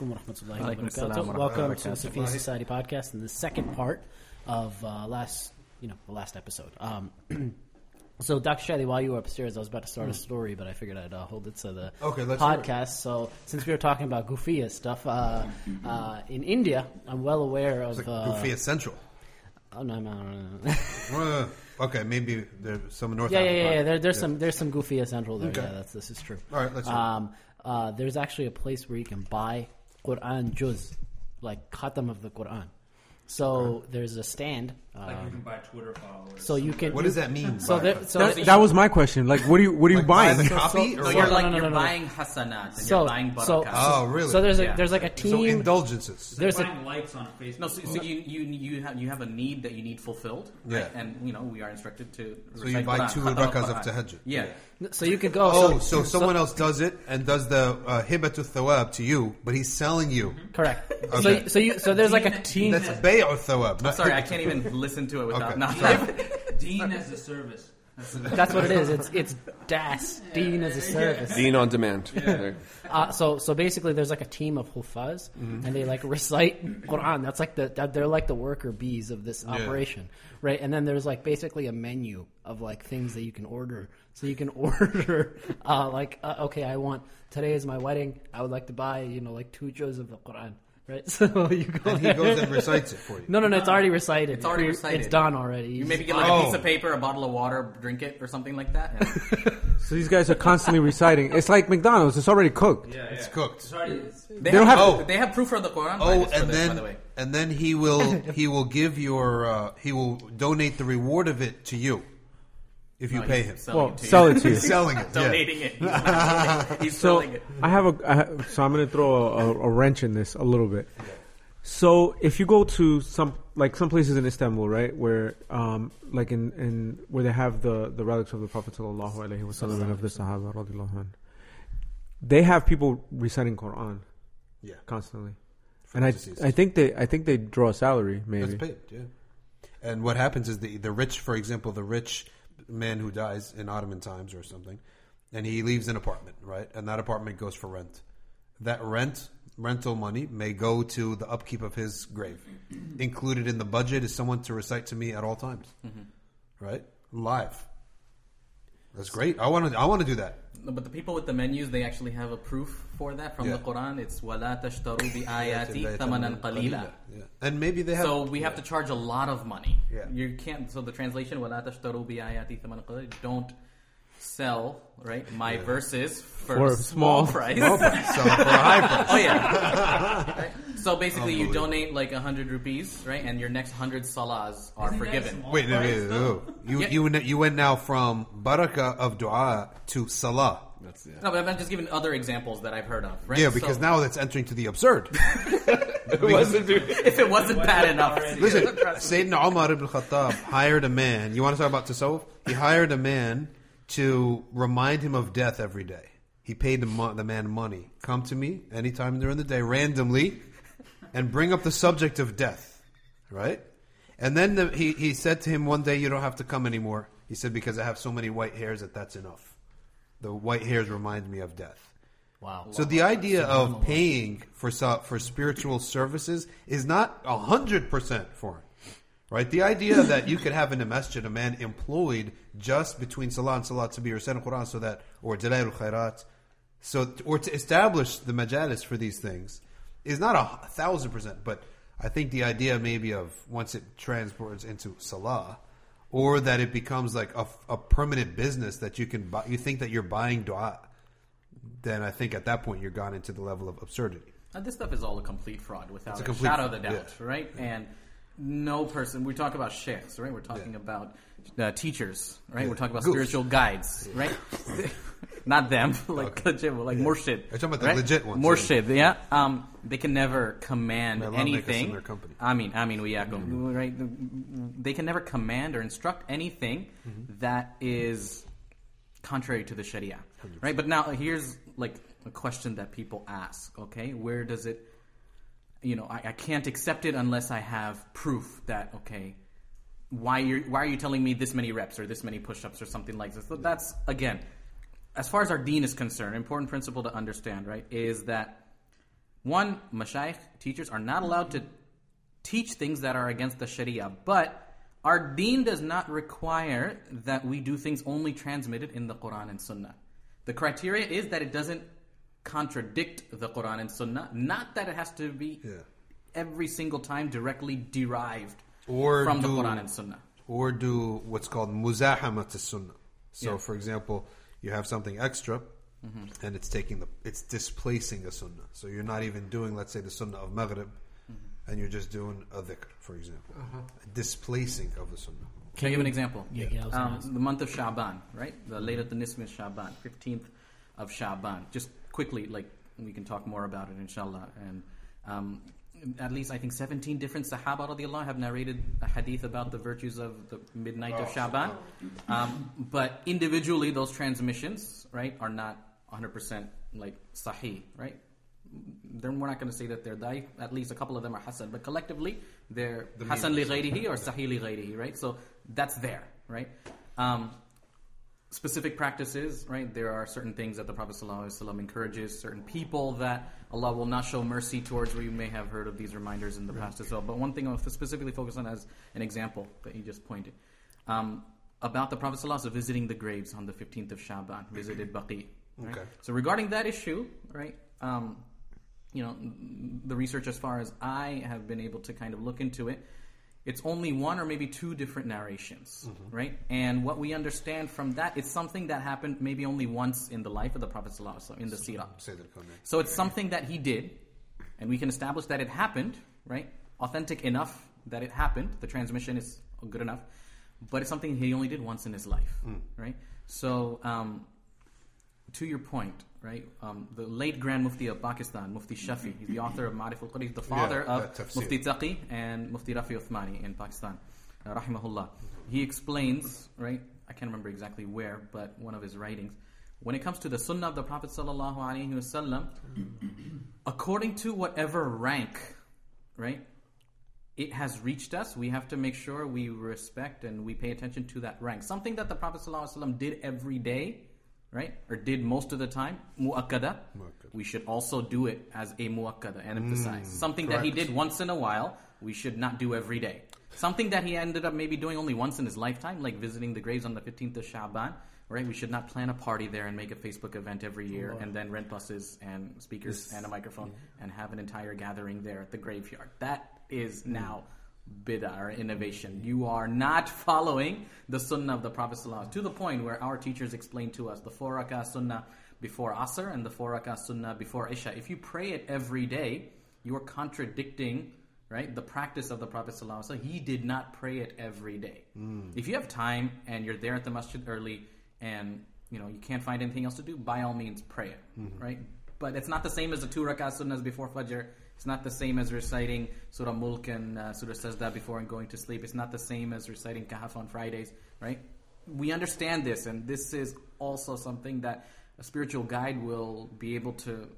alaikum wa rahmatullahi wa barakatuh. Welcome to wa Safina Society Podcast and the second part of uh, last, you know, the last episode. Um, so, Dr. Shadi, while you were upstairs, I was about to start a story, but I figured I'd uh, hold it to the Okay, let's podcast. So, since we were talking about Gufia stuff, uh, uh, in India, I'm well aware of. It's like uh, Gufia Central. Oh no, no, no, no. Uh, okay, maybe there's some North yeah, yeah, yeah, yeah. There, there's some there's some Gufia Central there. Okay. Yeah, that's this is true. All right, let's hear. Um, uh, there's actually a place where you can buy Quran juz, like khatam of the Quran. So there's a stand. Like Um, you can buy Twitter followers. so you can. What does that mean? So by there, that? so That, that was my question. Like, what are you what are you Like, buy buying? the copy so- or So so- you're what? like no, no, you're no, no. buying hasanat and so you're buying so, barakat. Oh, really? So there's a Yeah. there's like a team. So team. indulgences. there's a buying likes on Facebook. no, so, so you you you have you have a need that you need fulfilled, right? Yeah. And you know we are instructed to. So recite you buy Quran, two khatam of rakas of Quran. tahajjud. Yeah. so you could go. Oh, so someone else does it and does the uh, hibatu thawab to you, but he's selling you. correct. Okay. So so you so there's like a team. That's bay'u thawab. Not Sorry, I can't even listen to it without Okay. not. Deen as a service. That's what it is. It's it's das Deen as a service. Deen on demand. There. Uh, so so basically, there's like a team of hufaz, Mm-hmm. and they like recite Quran. That's like the that, they're like the worker bees of this operation, right? And then there's like basically a menu of like things that you can order. So you can order uh, like uh, okay, I want today is my wedding. I would like to buy you know like two juz of the Quran, right? So you go. And he goes and recites it for you. no, no, no. It's already recited. It's already recited. It's done already. You maybe get like Oh. a piece of paper, a bottle of water, drink it or something like that. and- So these guys are constantly reciting. It's like McDonald's. It's already cooked. Yeah, It's yeah. cooked. Sorry, it's, They, don't have, have- they have proof for the Quran. Oh, Bibles for and this, then by the way. and then he will he will give your uh, he will donate the reward of it to you if you No, pay he's him. selling Well, it to sell you. it to you. He's selling it. yeah. donating it. He's, not selling it. He's So selling it. I have a I ha- so I'm going to throw a, a, a wrench in this a little bit. So if you go to some like some places in Istanbul, right, where um like in, in where they have the the relics of the Prophet sallallahu alaihi wasallam and of the Sahaba radiallahu anh, they have people reciting Quran Yeah. constantly, For and I deceased. I think they I think they draw a salary maybe. That's paid, yeah. And what happens is the the rich, for example, the rich man who dies in Ottoman times or something, and he leaves an apartment, right? And that apartment goes for rent. That rent rental money may go to the upkeep of his grave. Included in the budget is someone to recite to me at all times, mm-hmm. right? Live. That's great. I want to. I want to do that No, But the people with the menus, they actually have a proof for that from Yeah. the Quran. It's وَلَا تَشْتَرُوا بِآيَاتِ ثَمَنًا قَلِيلًا Yeah. And maybe they have. So we have to charge a lot of money. Yeah. You can't. So the translation وَلَا تَشْتَرُوا بِآيَاتِ ثَمَنًا قَلِيلًا Don't sell right my verses for, For a a small, small- price. Sell it for a high price. Oh yeah. Right? So basically, you donate like hundred rupees, right, and your next hundred salahs are Isn't forgiven. Wait, wait, Price, wait, though? wait. You, Yeah. you, went- you went now from barakah of dua to salah. That's yeah. No, but I'm just giving other examples that I've heard of, right? Yeah, because So- now that's entering to the absurd. if it wasn't bad enough, Listen, Sayyidina Umar ibn Khattab hired a man. You want to talk about tasawwuf? He hired a man to remind him of death every day. He paid the, mo- the man money. Come to me anytime during the day, randomly, and bring up the subject of death. Right? And then the, he, he said to him one day, You don't have to come anymore. He said, Because I have so many white hairs that that's enough. The white hairs remind me of death. Wow. So the idea of paying for for spiritual services is not hundred percent foreign, right? The idea that you could have in a masjid a man employed just between salah and salah to be reciting Quran, so that or Dala'il khairat, so or to establish the majalis for these things is not a thousand percent, but I think the idea maybe of once it transports into salah. Or that it becomes like a, a permanent business that you can buy. You think that you're buying dua, then I think at that point you're gone into the level of absurdity. Uh, this stuff is all a complete fraud without It's a a, shadow of a doubt, yeah. right? And no person. We talk about sheikhs, right? We're talking Yeah. about uh, teachers, right? Yeah. We're talking about spiritual guides, right? Not them, like Okay. legit, like Yeah. murshid. You're talking about the right? legit ones, Murshid, yeah. Um, they can never command in anything. their company. I mean, I mean, we right? They can never command or instruct anything Mm-hmm. that is contrary to the Sharia, right? But now here's like a question that people ask. Okay, where does it? You know, I, I can't accept it unless I have proof that okay, why you why are you telling me this many reps or this many push-ups or something like this? So that's again, as far as our deen is concerned, important principle to understand, right, is that One, mashayikh teachers are not allowed to teach things that are against the Sharia, but our deen does not require that we do things only transmitted in the Quran and Sunnah. The criteria is that it doesn't contradict the Quran and Sunnah, not that it has to be Yeah. every single time directly derived Or from the Quran and Sunnah. or do what's called muzahamat as sunnah. So, Yeah. for example, you have something extra, Mm-hmm. and it's taking the it's displacing a sunnah. So you're not even doing, let's say, the sunnah of maghrib, Mm-hmm. and you're just doing a dhikr, for example, Uh-huh. displacing of the sunnah. Can I give an example? Yeah, yeah, I was gonna um, the month of Shaban, right? The Laylat Nisf Shaban, 15th of Shaban. Just quickly, like, we can talk more about it, inshallah. And um, at least, I think, 17 different Sahaba radiallahu have narrated a hadith about the virtues of the midnight of Shaban. Um, but individually, those transmissions, right, are not 100% like sahih, right? Then we're not going to say that they're daif. At least a couple of them are hasan, but collectively they're hasan li ghayrihi or sahih li ghayrihi, right? So that's there, right? Um, specific practices, right? There are certain things that the Prophet ﷺ encourages, certain people that Allah will not show mercy towards. Where you may have heard of these reminders in the past as well. But one thing I'll specifically focus on as an example that you just pointed um, about the Prophet ﷺ visiting the graves on the 15th of Shaban, visited Baqi. Right? Okay. So regarding that issue, right? Um, you know, the research as far as I have been able to kind of look into it, it's only one or maybe two different narrations, right? And what we understand from that, it's something that happened maybe only once in the life of the Prophet in the Sirah. So it's something that he did, and we can establish that it happened, right? Authentic enough that it happened. The transmission is good enough, but it's something he only did once in his life, right? So, um, to your point, right? Um, the late Grand Mufti of Pakistan, Mufti Shafi, he's the author of Ma'rif al He's the father Yeah, of. Mufti Taqi and Mufti Rafi Uthmani in Pakistan, uh, rahimahullah. He explains, right? I can't remember exactly where, but one of his writings. When it comes to the Sunnah of the Prophet sallallahu alaihi wasallam, according to whatever rank, right, it has reached us, we have to make sure we respect and we pay attention to that rank. Something that the Prophet ﷺ did every day, right, or did most of the time, muakkada. We should also do it as a muakkada and emphasize. Something that he did once in a while, we should not do every day. Something that he ended up maybe doing only once in his lifetime, like visiting the graves on the 15th of Shaban, right? We should not plan a party there and make a Facebook event every year and then rent buses and speakers and a microphone and have an entire gathering there at the graveyard. That is now bid'ah or innovation. You are not following the sunnah of the Prophet ﷺ to the point where our teachers explain to us the four rakah sunnah before Asr and the four rakah sunnah before Isha. If you pray it every day, you are contradicting right the practice of the Prophet ﷺ. He did not pray it every day. Hmm. If you have time and you're there at the masjid early and you know you can't find anything else to do, by all means pray it, hmm. right? But it's not the same as the two rakah sunnahs before Fajr. It's not the same as reciting Surah Mulk and uh, Surah Sajda before and going to sleep. It's not the same as reciting Kahf on Fridays, right? We understand this, and this is also something that a spiritual guide will be able to,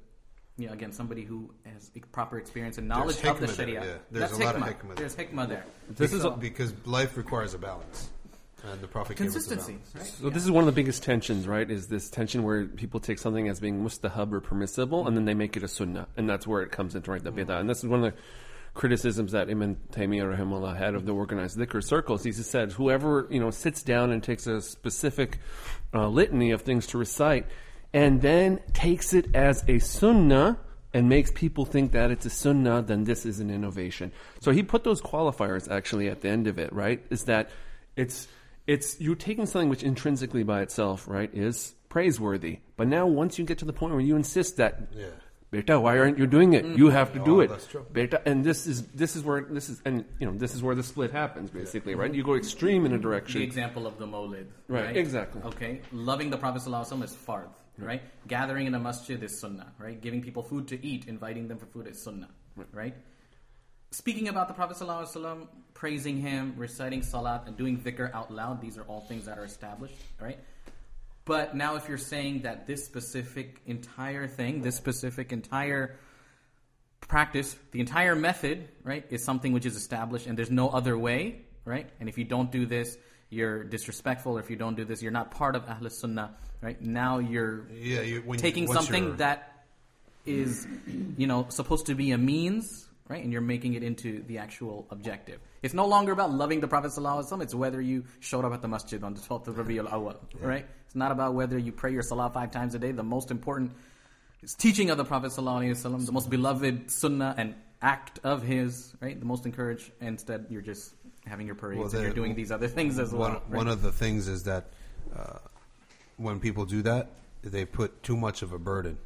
you know, again, somebody who has proper experience and knowledge There's of the hikmah there, yeah. There's That's a lot of hikmah. hikmah there. There's hikmah there. This is a- because life requires a balance, and the Prophet gave us a Consistency, right? So this is one of the biggest tensions, right? Is this tension where people take something as being mustahab or permissible, and then they make it a sunnah, and that's where it comes into right the bidah. And this is one of the criticisms that Ibn Taymiyyah rahimahullah had of the organized dhikr circles. He said, whoever you know sits down and takes a specific uh, litany of things to recite, and then takes it as a sunnah. And makes people think that it's a sunnah, then this is an innovation. So he put those qualifiers actually at the end of it, right? Is that it's it's you're taking something which intrinsically by itself, right, is praiseworthy. But now once you get to the point where you insist that Yeah. Beta, why aren't you doing it? You have to mm. do Oh, it. that's true. Beta, and this is this is where this is and you know this is where the split happens basically, right? You go extreme in a direction. The direction. example of the Mawlid. Right, Right, exactly. Okay, loving the Prophet ﷺ is fard, right? Gathering in a masjid is sunnah, right? Giving people food to eat, inviting them for food is sunnah, right? Speaking about the Prophet ﷺ, praising him, reciting salat, and doing dhikr out loud, these are all things that are established, right? But now, if you're saying that this specific entire thing, this specific entire practice, the entire method, right, is something which is established and there's no other way, right? And if you don't do this, you're disrespectful, or if you don't do this, you're not part of Ahl Sunnah, right? Now you're Yeah, you, when you- taking once something that is, you know, supposed to be a means, right? And you're making it into the actual objective. It's no longer about loving the Prophet ﷺ. It's whether you showed up at the masjid on the 12th of Rabiul Awal, right? It's not about whether you pray your salah five times a day. The most important is teaching of the Prophet ﷺ, the most beloved sunnah and act of his, right? The most encouraged. Instead, you're just having your parades Well, and you're doing these other things as well. One, right? one of the things is that uh, when people do that, they put too much of a burden,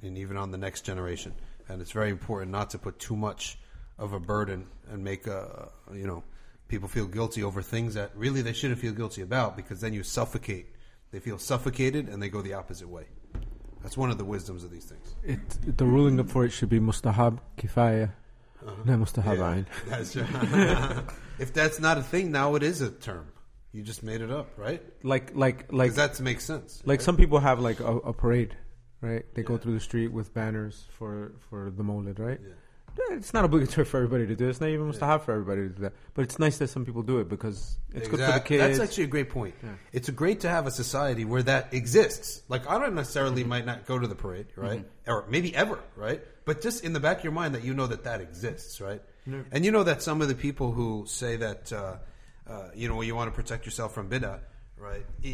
and even on the next generation. And it's very important not to put too much of a burden and make uh, you know people feel guilty over things that really they shouldn't feel guilty about because then you suffocate. They feel suffocated and they go the opposite way. That's one of the wisdoms of these things. It, the ruling for it should be mustahab kifaya, not mustahab Yeah, ayn. that's if that's not a thing, now it is a term. You just made it up, right? Like like like that makes sense. like some people have like a, a parade, right? They go through the street with banners for for the Mawlid, right? Yeah. Yeah, It's not obligatory for everybody to do. it. It's not even mustahab for everybody to do that. But it's nice that some people do it because it's good for the kids. That's actually a great point. Yeah. It's great to have a society where that exists. Like I don't Mm-hmm. necessarily might not go to the parade, right? Or maybe ever, right? But just in the back of your mind that you know that that exists, right? And you know that some of the people who say that uh, uh, you know you want to protect yourself from bid'ah, right? He,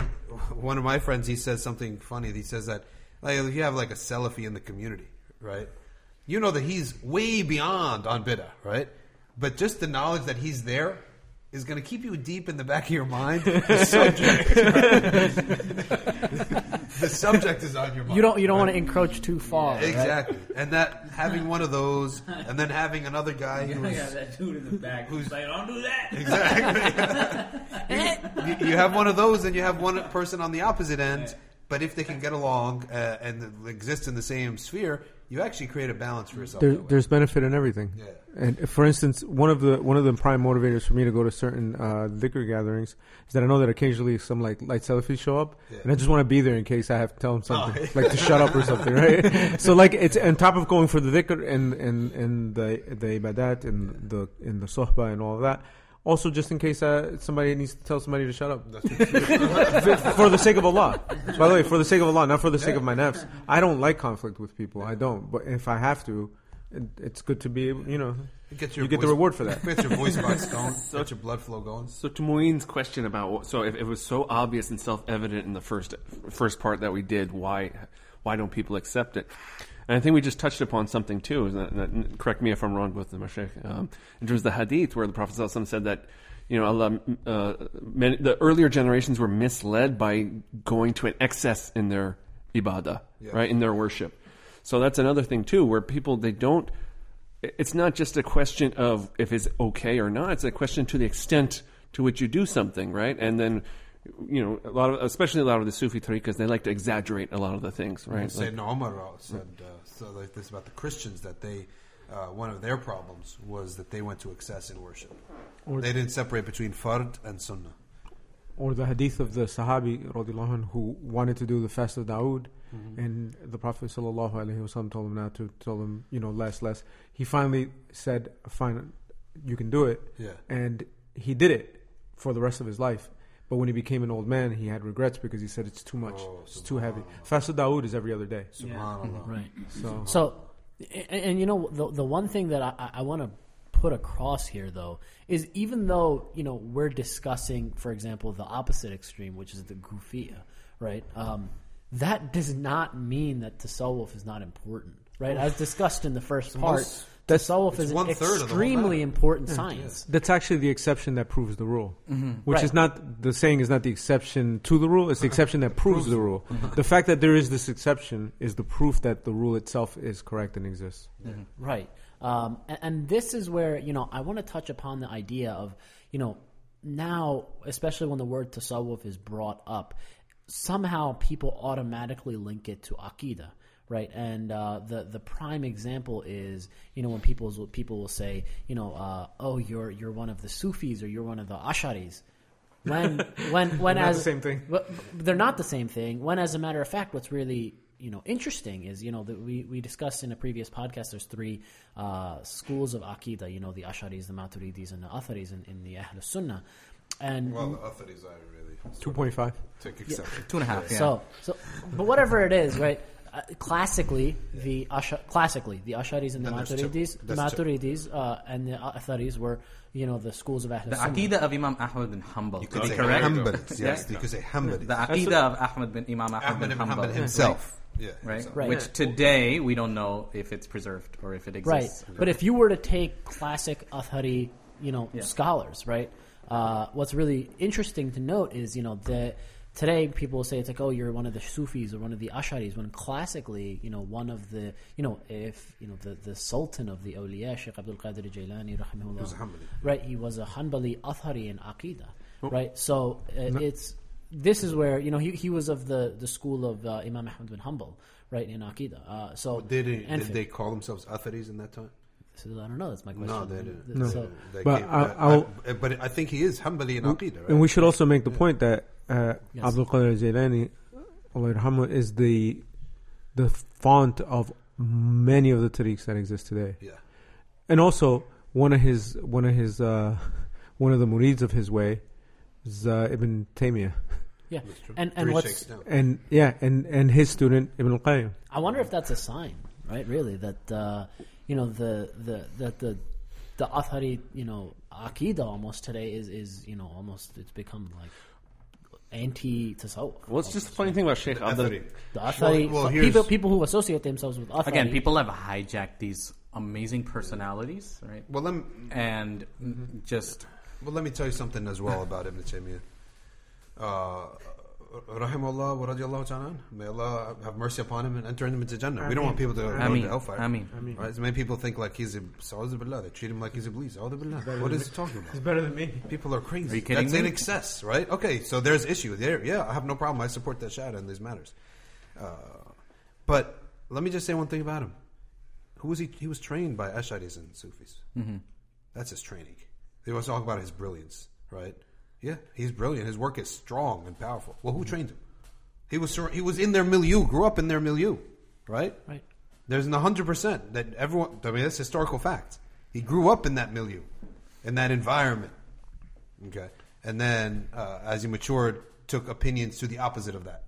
one of my friends he says something funny. He says that like if you have like a Salafi in the community, right? You know that he's way beyond on bid'ah, right? But just the knowledge that he's there is going to keep you deep in the back of your mind. The subject, the subject is on your mind. You don't you don't want to encroach too far. right? exactly, and that having one of those, and then having another guy I who's got that dude in the back who's like, "Don't do that." exactly. you, you have one of those, and you have one person on the opposite end. But if they can get along uh, and exist in the same sphere, you actually create a balance for yourself. there, there's benefit in everything. Yeah. And for instance, one of the one of the prime motivators for me to go to certain uh, dhikr gatherings is that I know that occasionally some like light Salafis show up, Yeah. and I just want to be there in case I have to tell them something, Oh. like to shut up or something, right? so like it's on top of going for the dhikr and and and the the ibadat and the in the sohbah and all of that. Also, just in case uh, somebody needs to tell somebody to shut up, for the sake of Allah. By the way, for the sake of Allah, not for the sake of my nafs. I don't like conflict with people. I don't. But if I have to, it, it's good to be able, you know, Get your you get the reward for that. Get your voice box going. Get your blood flow going. So to Muin's question about what- so if it was so obvious and self evident in the first first part that we did, why why don't people accept it? And I think we just touched upon something too. That, that- correct me if I'm wrong with the Mashaykh. Um, in terms of the Hadith, where the Prophet ﷺ said that you know Allah, uh, many, the earlier generations were misled by going to an excess in their ibadah, Yeah. right, in their worship. So that's another thing too, where people they don't it's not just a question of if it's okay or not. It's a question to the extent to which you do something, right? And then, you know, a lot of, especially a lot of the Sufi tariqas, they like to exaggerate a lot of the things, right? Like, Sayyidina Umar said uh, so like this about the Christians that they uh, one of their problems was that they went to excess in worship. Or- they didn't separate between fard and sunnah. Or the hadith of the Sahabi anh, who wanted to do the fast of Dawood, and the Prophet sallallahu alaihi wasallam told him not to, told him you know less, less. He finally said, "Fine, you can do it," Yeah. and he did it for the rest of his life. But when he became an old man, he had regrets because he said it's too much, Oh, it's too heavy. Fast of Dawood is every other day. Subhanallah. Right. So So, and, and you know, the the one thing that I, I want to put across here, though, is even though you know we're discussing, for example, the opposite extreme, which is the Gufia, right? Um, that does not mean that tasawwuf is not important, right? As discussed in the first part, most- tasawwuf it's is an one-third of the extremely matter. important science. That's actually the exception that proves the rule. Mm-hmm. Which Right. is not the saying is not the exception to the rule, it's the exception that proves the rule. Mm-hmm. The fact that there is this exception is the proof that the rule itself is correct and exists. Mm-hmm. Right. Um, and, and this is where, you know, I want to touch upon the idea of, you know, now, especially when the word tasawwuf is brought up, somehow people automatically link it to Aqidah. Right, and uh, the the prime example is you know when people people will say you know uh, oh you're you're one of the Sufis or you're one of the Asharis, when when when They're not as the same thing. but they're not the same thing. When, as a matter of fact, what's really you know interesting is you know that we we discussed in a previous podcast. There's three uh, schools of Aqidah. You know the Asharis, the Maturidis, and the Atharis in, in the Ahl Sunnah. And Well, the Atharis I really Two point five. take exception. Two and a half. Yeah. so, so, but whatever it is, right? Uh, classically the Asha, classically the Asharis and the Then there's two. Maturidis, the That's two. Maturidis uh, and the Atharis were you know the schools of Ahl The Sunnah. Aqidah of Imam Ahmad bin Hanbal. You could be say correct. Hanbalis. Yes, you could say Hanbalis. The Aqidah of Ahmad bin Imam Ahmad, Ahmad bin ibn Hanbal. Hanbal himself. Yeah, Right? himself. Right. Which today we don't know if it's preserved or if it Right. exists. But if you were to take classic Athari, you know, Yeah. scholars, right? Uh, what's really interesting to note is, you know, that today people will say it's like, oh, you're one of the Sufis or one of the Asharis, when classically, you know, one of the, you know, if, you know, the, the Sultan of the awliya, Sheikh Abdul Qadir Jailani, rahimahullah, was a Hanbali. right? He was a Hanbali Athari in Aqidah, right? So uh, it's, this is where, you know, he, he was of the, the school of uh, Imam Ahmad bin Hanbal, right, in Aqidah. Uh, so, Did, it, and did they call themselves Atharis in that time? so I don't know. That's my question. No, they didn't. Th- So, They But I- uh, I'll- I- but I think he is Hanbali in Aqidah, right? And we should also make the point that uh, Yes. Abdul Qadir Jailani, Allah yarhamu, is the the font of many of the tariqs that exist today. yeah. And also one of his one of his uh, one of the murids of his way is uh, Ibn Taymiyyah. yeah, and and Three what's. And yeah, and, and his student Ibn al-Qayyim. I wonder if that's a sign, right? Really, that uh, you know the the that the the Athari, you know, Aqidah almost today is is you know almost it's become like anti tasawwuf. Well, it's just the funny thing about Sheikh Abdul. Athari. The Athari, well, people people who associate themselves with Athari. Again, people have hijacked these amazing personalities, right? Well, let me, And just well, let me tell you something as well about Ibn Taymiyyah. Uh, Rahimahullah wa radiallahu ta'ala. May Allah have mercy upon him and enter him into Jannah. We don't want people to go Ameen. into hellfire. Ameen. Right? So many people think like he's a Sa'udhu billah. They treat him like he's a Iblis. Billah. What is he talking about? He's better than me. People are crazy. Are you kidding That's me? in excess, right? Okay, so there's issue there. Yeah, I have no problem. I support that shada in these matters. Uh, but let me just say one thing about him. Who was he? He was trained by Ash'aris and Sufis. Mm-hmm. That's his training. They always talk about his brilliance, right? Yeah, he's brilliant. His work is strong and powerful. Well, who trained him? He was sur- he was in their milieu, grew up in their milieu, right? right. There's an hundred percent that everyone. I mean, that's historical fact. He grew up in that milieu, in that environment. Okay, and then uh, as he matured, took opinions to the opposite of that.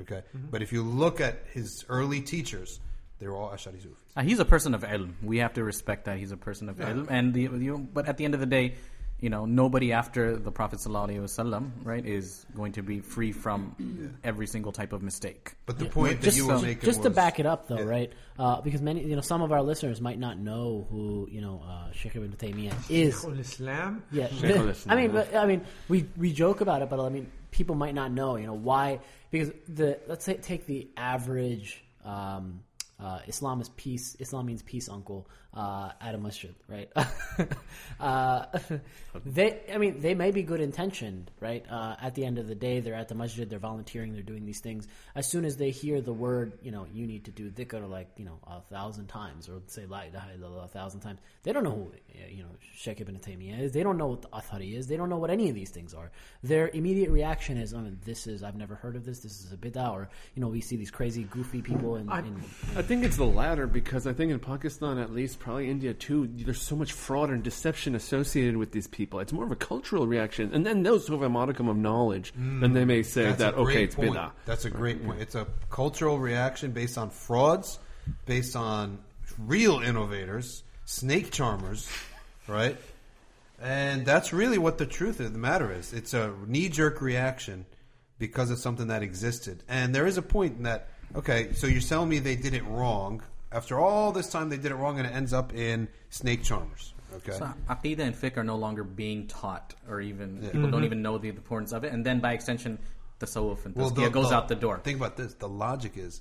Okay, but if you look at his early teachers, they were all Ash'ari Sufis. Uh, he's a person of ilm. We have to respect that he's a person of ilm. And the, you know, but at the end of the day, you know, nobody after the Prophet sallallahu alaihi wasallam, right, is going to be free from every single type of mistake. But the point that just, you were so- making just to back it up though, Yeah. right? Uh, because many, you know, some of our listeners might not know who you know uh, Sheikh Ibn Taymiyyah is. Islam. Yeah, al-Islam, I mean, but I mean, we we joke about it, but I mean, people might not know, you know, why? Because the let's say take the average um, uh, Islam is peace. Islam means peace, uncle. Uh, at a masjid, right? uh, they, I mean, they may be good intentioned, right? Uh, at the end of the day, they're at the masjid, they're volunteering, they're doing these things. As soon as they hear the word, you know, you need to do dhikr like you know a thousand times, or say la ilaha illallah a thousand times. They don't know who uh, you know Sheikh Ibn Taymiyyah is. They don't know what the Athari is. They don't know what any of these things are. Their immediate reaction is, "Oh, this is I've never heard of this. This is a bid'ah." Or you know, we see these crazy, goofy people in. in I think it's the latter because I think in Pakistan, at least, probably India too, there's so much fraud and deception associated with these people. It's more of a cultural reaction. And then those who have a modicum of knowledge, then mm. they may say That's that, okay, it's point. bid'ah. That's a great point. It's a cultural reaction based on frauds, based on real innovators, snake charmers, right? And that's really what the truth of the matter is. It's a knee jerk reaction because of something that existed. And there is a point in that, okay, so you're telling me they did it wrong. After all this time, they did it wrong, and it ends up in snake charmers. Okay. So aqidah and fiqh are no longer being taught, or even people don't mm-hmm. even know the importance of it. And then by extension, tasawwuf and tazkiyah the- goes the- out the door. Think about this. The logic is,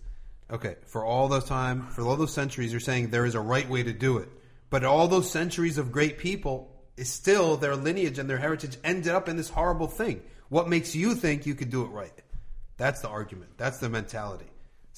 okay, for all those time, for all those centuries, you're saying there is a right way to do it. But all those centuries of great people is still their lineage and their heritage ended up in this horrible thing. What makes you think you could do it right? That's the argument. That's the mentality.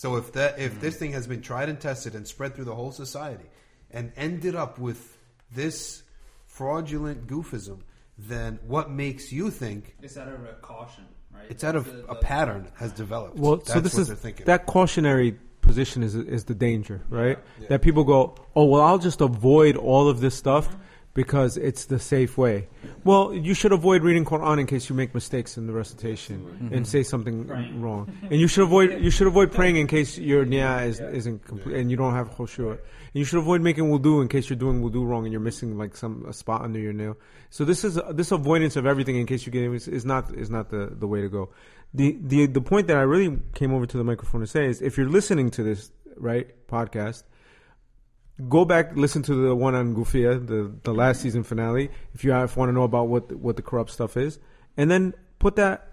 So if that if this mm. thing has been tried and tested and spread through the whole society and ended up with this fraudulent goofism, then what makes you think It's out of a caution, right? it's out of The- a pattern has developed. Well, That's so this what is they're thinking. that cautionary position is is the danger, right? Yeah. That people go, oh well, I'll just avoid all of this stuff mm-hmm. Because it's the safe way. Well, you should avoid reading Quran in case you make mistakes in the recitation and say something wrong. And you should avoid you should avoid praying in case your niyyah is, isn't complete and you don't have khushu'. And you should avoid making wudu in case you're doing wudu wrong and you're missing like some a spot under your nail. So this is this avoidance of everything in case you get is, is not is not the, the way to go. The the the point that I really came over to the microphone to say is if you're listening to this right podcast go back listen to the one on Gufia, the the last season finale, if you have, want to know about what the, what the corrupt stuff is, and then put that,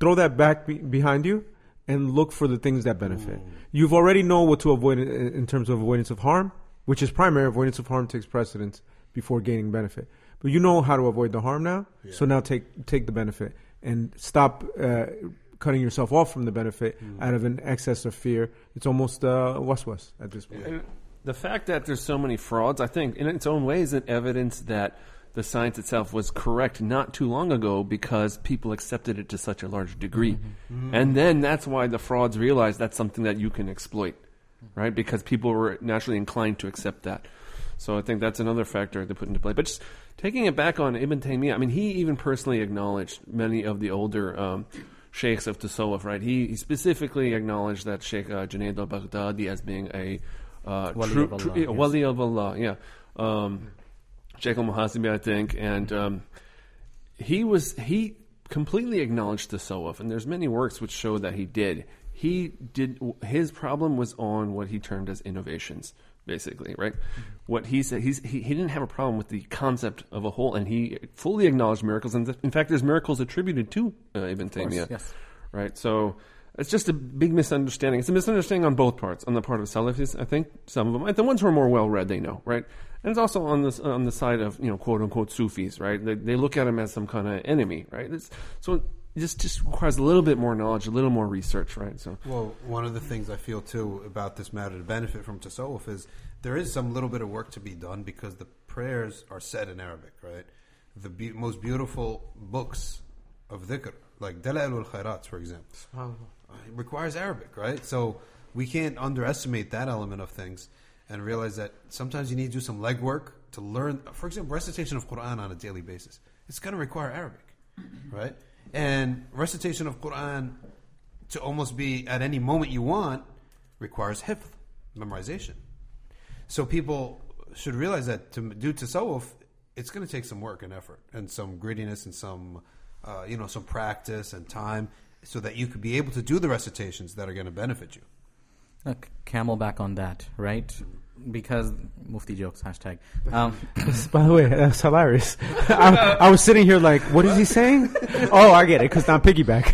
throw that back be, behind you, and look for the things that benefit. You've already know what to avoid in, in terms of avoidance of harm, which is primary. Avoidance of harm takes precedence before gaining benefit. But you know how to avoid the harm now, so now take take the benefit and stop. Uh, Cutting yourself off from the benefit out of an excess of fear. It's almost uh, waswas at this point. And the fact that there's so many frauds, I think, in its own way, is an evidence that the science itself was correct not too long ago because people accepted it to such a large degree. And then that's why the frauds realized that's something that you can exploit, right? Because people were naturally inclined to accept that. So I think that's another factor to put into play. But just taking it back on Ibn Taymiyyah, I mean, he even personally acknowledged many of the older um, sheikhs of Tasawwuf, right? He, he specifically acknowledged that Sheikh uh, Junaid al-Baghdadi as being a uh, Wali true, of Allah, true- yes. wali of Allah, yeah. Um, Sheikh al-Muhasibi, I think, and um, he was he completely acknowledged the Tasawwuf, and there's many works which show that he did. He did his problem was on what he termed as innovations, basically, right? What he said he's, he he didn't have a problem with the concept of a whole, and he fully acknowledged miracles, and th- in fact, there's miracles attributed to uh, Ibn Taymiyyah, yes. right? So. It's just a big misunderstanding. It's a misunderstanding on both parts. On the part of Salafis, I think some of them, the ones who are more well read, they know, right? And it's also on this on the side of you know quote unquote Sufis, right? They, they look at him as some kind of enemy, right? It's, so it just just requires a little bit more knowledge, a little more research, right? So Well, one of the things I feel too about this matter to benefit from tasawwuf is there is some little bit of work to be done because the prayers are said in Arabic, right? The be- most beautiful books of dhikr, like Dala'il al Khairats, for example, it requires Arabic, right? So we can't underestimate that element of things and realize that sometimes you need to do some legwork to learn. For example, recitation of Quran on a daily basis. It's going to require Arabic, right? And recitation of Quran to almost be at any moment you want requires hifth, memorization. So people should realize that to do tasawwuf, it's going to take some work and effort and some grittiness and some, uh, you know, some practice and time so that you could be able to do the recitations that are going to benefit you. A camel back on that, right? Because Mufti jokes hashtag. Um, By the way, that's hilarious. I, I was sitting here like, what is he saying? Oh, I get it, because I'm piggyback.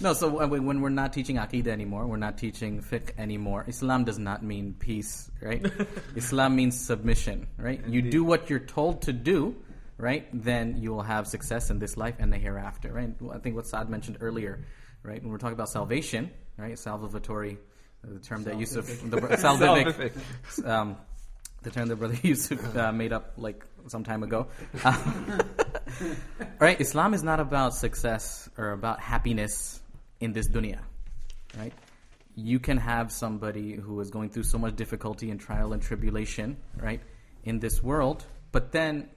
no, so uh, when when we're not teaching aqidah anymore, we're not teaching fiqh anymore. Islam does not mean peace, right? Islam means submission, right? You do what you're told to do, right? Then you will have success in this life and the hereafter, right? I think what Saad mentioned earlier, right? When we're talking about salvation, right? Salvatory, uh, the term that Yusuf, the salvific, um, the term that Brother Yusuf uh, made up like some time ago. right? Islam is not about success or about happiness in this dunya, right? You can have somebody who is going through so much difficulty and trial and tribulation, right, in this world, but then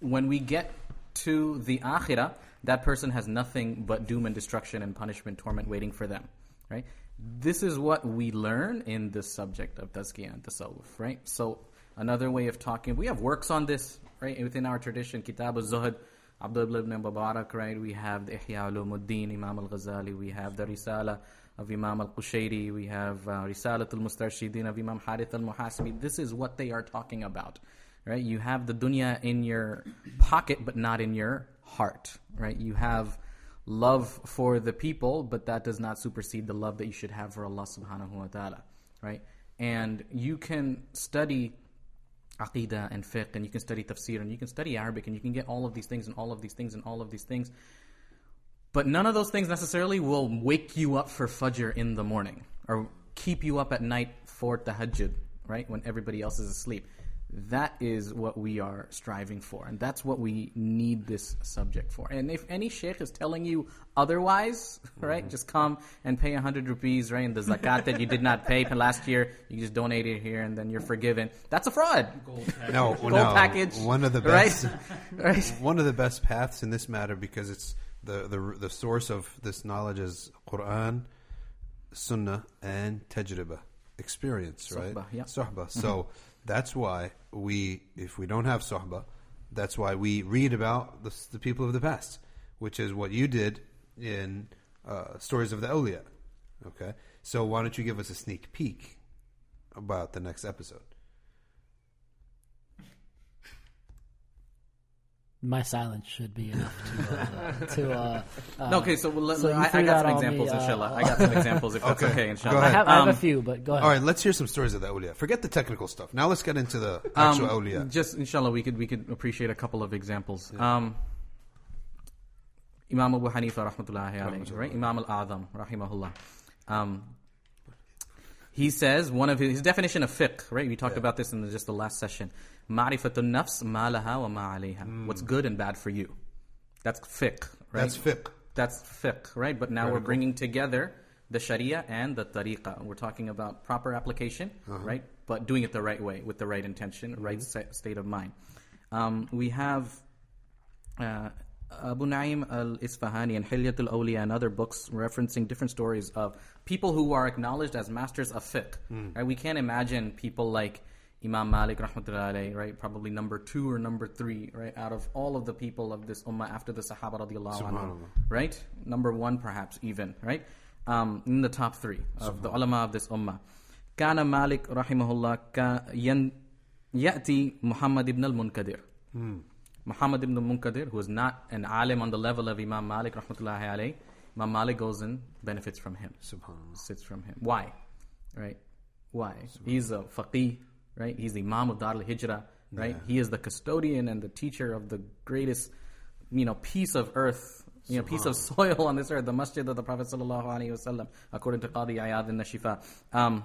when we get to the akhirah, that person has nothing but doom and destruction and punishment, torment waiting for them, right? This is what we learn in the subject of tazkiyah and tasawwuf, right? So another way of talking, we have works on this, right? Within our tradition, Kitab al-Zuhd, Abdullah ibn Mubarak, right? We have the Ihya ulumuddin, Imam al-Ghazali, we have the Risala of Imam al-Qushayri, we have uh, Risalat al-Mustarshidin of Imam Harith al-Muhasibi. This is what they are talking about, right? You have the dunya in your pocket, but not in your heart, right? You have love for the people, but that does not supersede the love that you should have for Allah subhanahu wa ta'ala, right? And you can study aqidah and fiqh, and you can study tafsir, and you can study Arabic, and you can get all of these things, and all of these things, and all of these things. But none of those things necessarily will wake you up for fajr in the morning, or keep you up at night for tahajjud, right? When everybody else is asleep. That is what we are striving for, and that's what we need this subject for. And if any sheikh is telling you otherwise, right, Mm-hmm. just come and pay a hundred rupees, right, and the zakat that you did not pay last year, you just donate it here, and then you're forgiven. That's a fraud. No, Gold no, package, One of the best, right? one of the best paths in this matter because it's the the the source of this knowledge is Quran, Sunnah, and tajriba experience, right? Suhbah, yeah. Suhbah. So that's why we, if we don't have Sahaba, that's why we read about the, the people of the past, which is what you did in uh, stories of the awliya. Okay, so why don't you give us a sneak peek about the next episode? My silence should be enough to uh, to. Uh, uh, No, okay, so, well, let, so I, I got some on me, examples, uh, inshallah. I got some examples, if that's Okay. okay, inshallah. I have, I have Um, a few, but go ahead. All right, let's hear some stories of the awliya. Forget the technical stuff. Now let's get into the Um, actual awliya. Just inshallah, we could we could appreciate a couple of examples. Um, Imam Abu Hanifa, rahmatullahi alayhi, right? Imam al-Azam, rahimahullah. Um, he says one of his, his definition of fiqh, right? We talked about this in the, just the last session. Ma'rifatun nafs ma laha wa ma alayha. What's good and bad for you. That's fiqh, right? That's fiqh. That's fiqh, right? But now we're bringing together the sharia and the tariqah. We're talking about proper application, right? But doing it the right way, with the right intention, right sta- state of mind. Um, we have uh, Abu Naim al-Isfahani and Hilyatul Awliya and other books referencing different stories of people who are acknowledged as masters of fiqh. Right? We can't imagine people like Imam Malik rahmatullah alayhi, right? Probably number two or number three, right? Out of all of the people of this ummah after the Sahaba radiallahu anhu, right? Number one perhaps even, right? Um, in the top three of the ulama of this ummah. Kana Malik rahimahullah yati Muhammad ibn al-Munkadir. Hmm. Muhammad ibn al-Munkadir, who is not an alim on the level of Imam Malik rahmatullahi alayhi, Imam Malik goes and benefits from him. Subhanallah. Sits from him. Why? Right? Why? He's a faqih right? He's the Imam of Dar al-Hijrah, right? He is the custodian and the teacher of the greatest, you know, piece of earth, you know, piece of soil on this earth, the masjid of the Prophet sallallahu alaihi wasallam, according to Qadi Ayad in ash-Shifa. Um,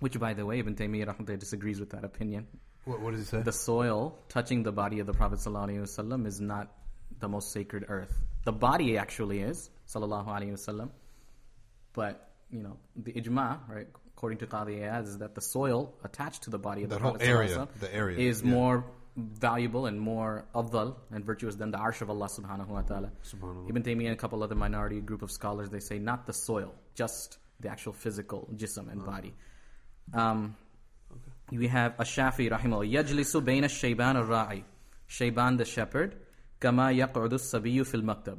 which, by the way, Ibn Taymiyyah disagrees with that opinion What, what does he say? the soil touching the body of the Prophet ﷺ is not the most sacred earth. The body actually is, sallallahu alaihi wasallam. But, you know, the ijma, right, according to Qadi is that the soil attached to the body of That the whole Prophet area, the area, is yeah. more valuable and more afdal and virtuous than the arsh of Allah subhanahu wa ta'ala. Ibn Taymiyyah and a couple other minority group of scholars, they say not the soil, just the actual physical jism and body. Um, we have Ash-Shafi rahimahullah yajlisu bayna shayban al-ra'i shayban the shepherd kama yaq'udu as-sabiyyu fil maktab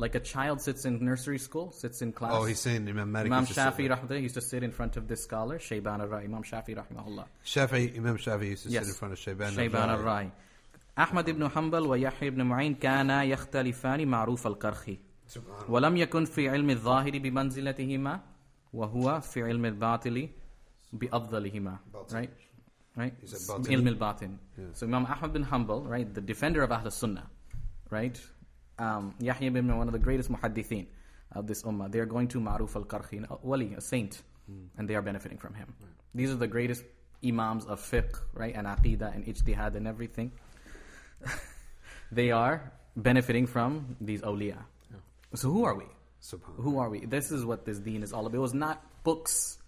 like a child sits in nursery school, sits in class. Oh, he's saying Imam Malik. Imam Shafi rahmatullah used to sit in front of this scholar, Shayban al-Rai, Imam Shafi rahimahullah. Shafi, Imam Shafi used to yes. sit in front of Shayban, Shayban al-Rai. أحمد بن حنبل ويحيى بن معين كانا يختلفان معروف الكرخي ولم يكن في علم الظاهر بمنزلتهما وهو في علم الباطن بأفضلهما right right علم الباطن yeah. so Imam Ahmad bin Hanbal right the defender of Ahl Sunnah right um, Yahya bin one of the greatest muhaddithin of this ummah they are going to Ma'ruf al-Karkhi a wali a saint and they are benefiting from him these are the greatest imams of fiqh right and aqidah and ijtihad and everything they are benefiting from these awliya. So who are we? Who are we? This is what this deen is all about. It was not books,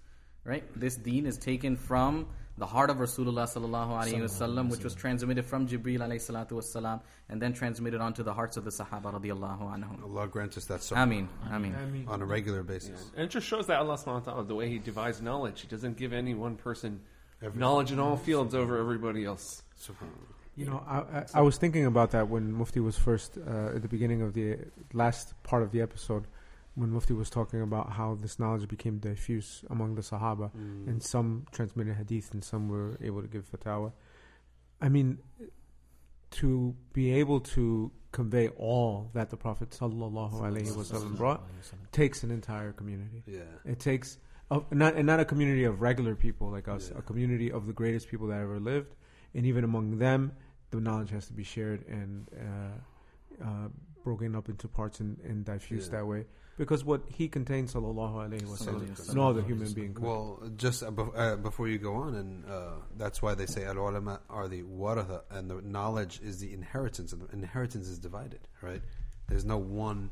right? This deen is taken from the heart of Rasulullah sallallahu alaihi wasallam, which was transmitted from Jibril alayhi salatu wasalam, and then transmitted onto the hearts of the Sahaba radiyallahu anhum. Allah grant us that Ameen, ameen. on a regular basis. And it just shows that Allah subhanahu wa ta'ala, the way He divides knowledge, He doesn't give any one person knowledge in all fields over everybody else. You know, I, I, I was thinking about that when Mufti was first uh, at the beginning of the last part of the episode, when Mufti was talking about how this knowledge became diffuse among the Sahaba, and some transmitted hadith and some were able to give fatwa. I mean, to be able to convey all that the Prophet sallallahu alaihi wasallam brought takes an entire community. Yeah. It takes a, not and not a community of regular people like us, a community of the greatest people that ever lived, and even among them, the knowledge has to be shared and uh, uh, broken up into parts and, and diffused Yeah. that way. Because what he contains, sallallahu alaihi wasallam, no other human being could. Well, just uh, bef- uh, before you go on, and uh, that's why they say al ulama are the waratha, and the knowledge is the inheritance, and the inheritance is divided, right? There's no one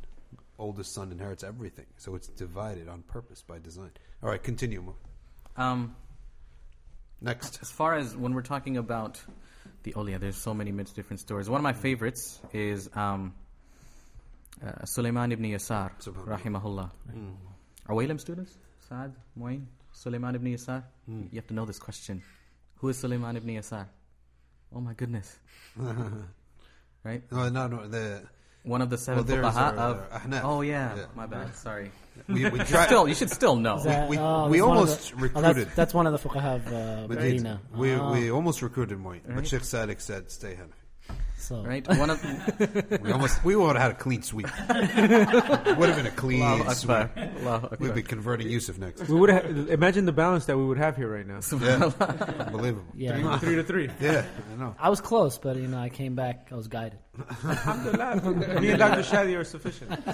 oldest son inherits everything, so it's divided on purpose by design. All right, continue. Um, Next, as far as when we're talking about the Awliya, there's so many many different stories. One of my favorites is um, uh, Sulaiman ibn Yasar, Subhanallah. rahimahullah. Mm. Are Wailam students? Saad, Moin, Sulaiman ibn Yasar? Mm. You have to know this question. Who is Sulaiman ibn Yasar? Oh my goodness. right? no, no, no. The One of the seven there's fuqaha our- of. our Ahnaf. Oh yeah, Yeah. my bad. Sorry. we, we You try. still, you should still know. That- we- oh, we that's one of almost the- oh, recruited. that's, that's one of the fuqaha of uh, We, did. Medina. we, Ah, we almost recruited Moy, but Right. Sheikh Sadiq said, "Stay Hanafi." So. right? One of We almost we would have had a clean sweep. would have been a clean Allahu sweep. Akbar. Allahu We'd be converting Yusuf next. we would have, imagine the balance that we would have here right now. Yeah, unbelievable. Yeah, three to three. Yeah, I know. I was close, but you know, I came back. I was guided. Alhamdulillah. Me and Dr. Shadi are sufficient.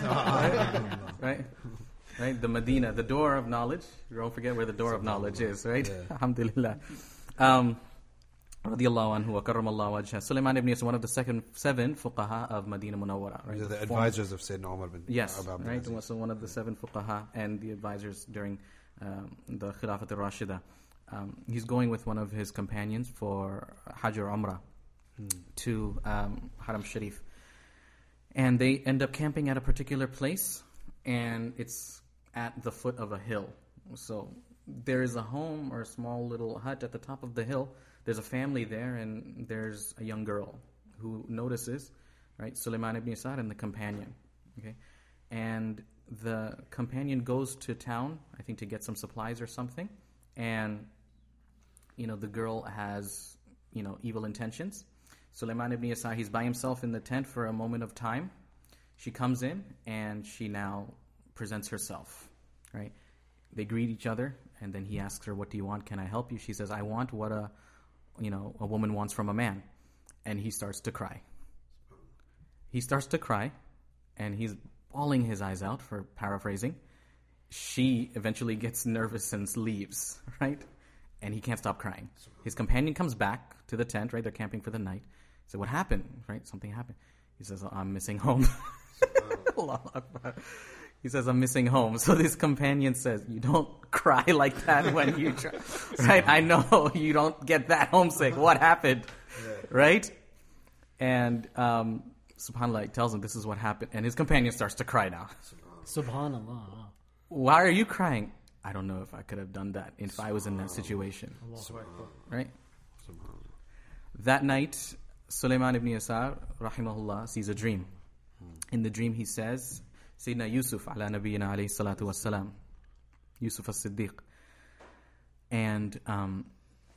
right? Right? The Medina, the door of knowledge. Don't forget where the door of knowledge is, right? Yeah. Alhamdulillah. Um, radiallahu anhu wa karramallahu wajhah. Sulaiman ibn one of the second seven fuqaha of Medina Munawwara, right? These are the Form- advisors of Sayyidina Umar bin Yes, Abu right. Aziz. So one of the seven fuqaha and the advisors during um, the Khilafat al-Rashida. Um, he's going with one of his companions for Hajj or Umrah to um, Haram Sharif. And they end up camping at a particular place, and it's at the foot of a hill. So there is a home or a small little hut at the top of the hill. There's a family there, and there's a young girl who notices, right, Sulaiman ibn Yasar and the companion. Okay, and the companion goes to town, I think, to get some supplies or something, and you know the girl has you know evil intentions. Sulaiman ibn Yasar, he's by himself in the tent for a moment of time. She comes in and she now presents herself, right? They greet each other, and then he asks her, "What do you want? Can I help you?" She says, "I want what a, you know, a woman wants from a man," and he starts to cry. He starts to cry, and he's bawling his eyes out. For paraphrasing, she eventually gets nervous and leaves, right? And he can't stop crying. His companion comes back to the tent, right? They're camping for the night. So what happened? Right? Something happened. He says, "Oh, "I'm missing home." Allahu Akbar. He says, "I'm missing home." So this companion says, "You don't cry like that when you try." right? I know you don't get that homesick. What happened? Right? And um, Subhanallah tells him this is what happened, and his companion starts to cry now. Subhanallah. Why are you crying? I don't know if I could have done that if I was in that situation. Right? That night, Sulaiman ibn Yasar, rahimahullah, sees a dream. In the dream, he says, Sayyidina Yusuf, ala nabiyyina alayhi salatu wassalam, Yusuf as-Siddiq. And um,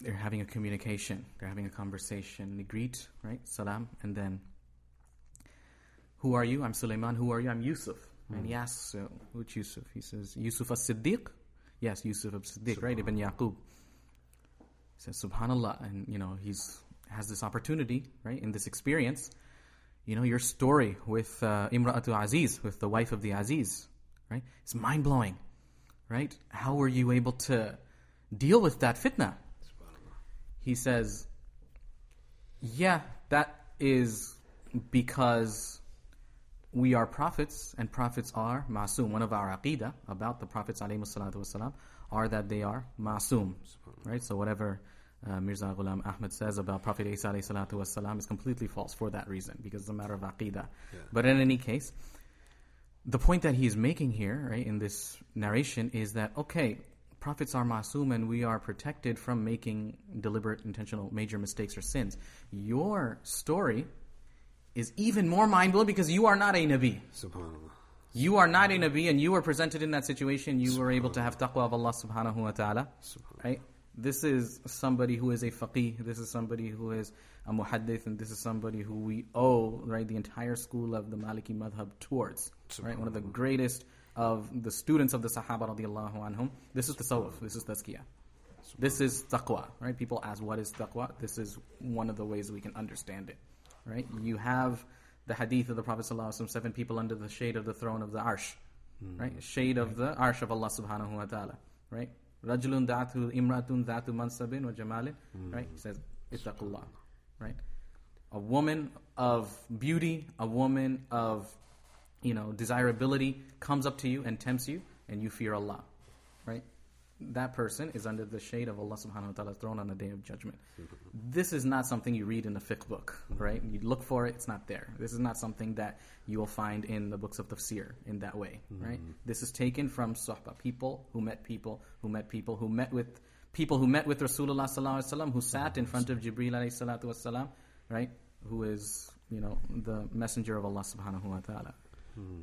they're having a communication. They're having a conversation. They greet, right? Salam. And then, who are you? I'm Sulaiman. Who are you? I'm Yusuf. And he asks, uh, which Yusuf? He says, Yusuf as-Siddiq? Yes, Yusuf as-Siddiq, right? Ibn Yaqub. He says, Subhanallah. And, you know, he's has this opportunity, right, in this experience. You know, your story with uh, Imra'atu Aziz, with the wife of the Aziz, right? It's mind blowing, right? How were you able to deal with that fitna? He says, Yeah, that is because we are prophets, and prophets are masum. One of our aqidah about the prophets alayhi salatu are that they are masum, right? So whatever uh, Mirza Ghulam Ahmad says about Prophet Isa is completely false for that reason, because it's a matter of aqidah. But in any case, the point that he's making here, right, in this narration is that, okay, prophets are masum and we are protected from making deliberate, intentional, major mistakes or sins. Your story is even more mind blowing because you are not a Nabi. Subhanallah. You are not a Nabi and you were presented in that situation. You were able to have taqwa of Allah subhanahu wa ta'ala. Right? This is somebody who is a faqih. This is somebody who is a muhaddith. And this is somebody who we owe, right, the entire school of the Maliki madhab towards. Right? One of the greatest of the students of the Sahaba radiallahu anhum. This is the tasawwuf. This is tazkiyah. This is taqwa, right? People ask, what is taqwa? This is one of the ways we can understand it, right? You have the hadith of the Prophet ﷺ, seven people under the shade of the throne of the arsh, hmm. right? Shade of the arsh of Allah subhanahu wa ta'ala, right? Rajulun da'atu imratun da'atu mansabin wa jamalin, hmm. right? He says, ittaqullah, right? A woman of beauty, a woman of, you know, desirability comes up to you and tempts you, and you fear Allah, right? That person is under the shade of Allah subhanahu wa ta'ala's throne on the day of judgment. This is not something you read in a fiqh book, right? You look for it, it's not there. This is not something that you will find in the books of tafsir in that way, right? Mm-hmm. This is taken from sahaba, people who met people, who met people, who met with people who met with Rasulullah sallallahu alaihi wasallam, who sat in front of Jibril alayhi salatu wasalam, right? Who is, you know, the messenger of Allah subhanahu wa ta'ala.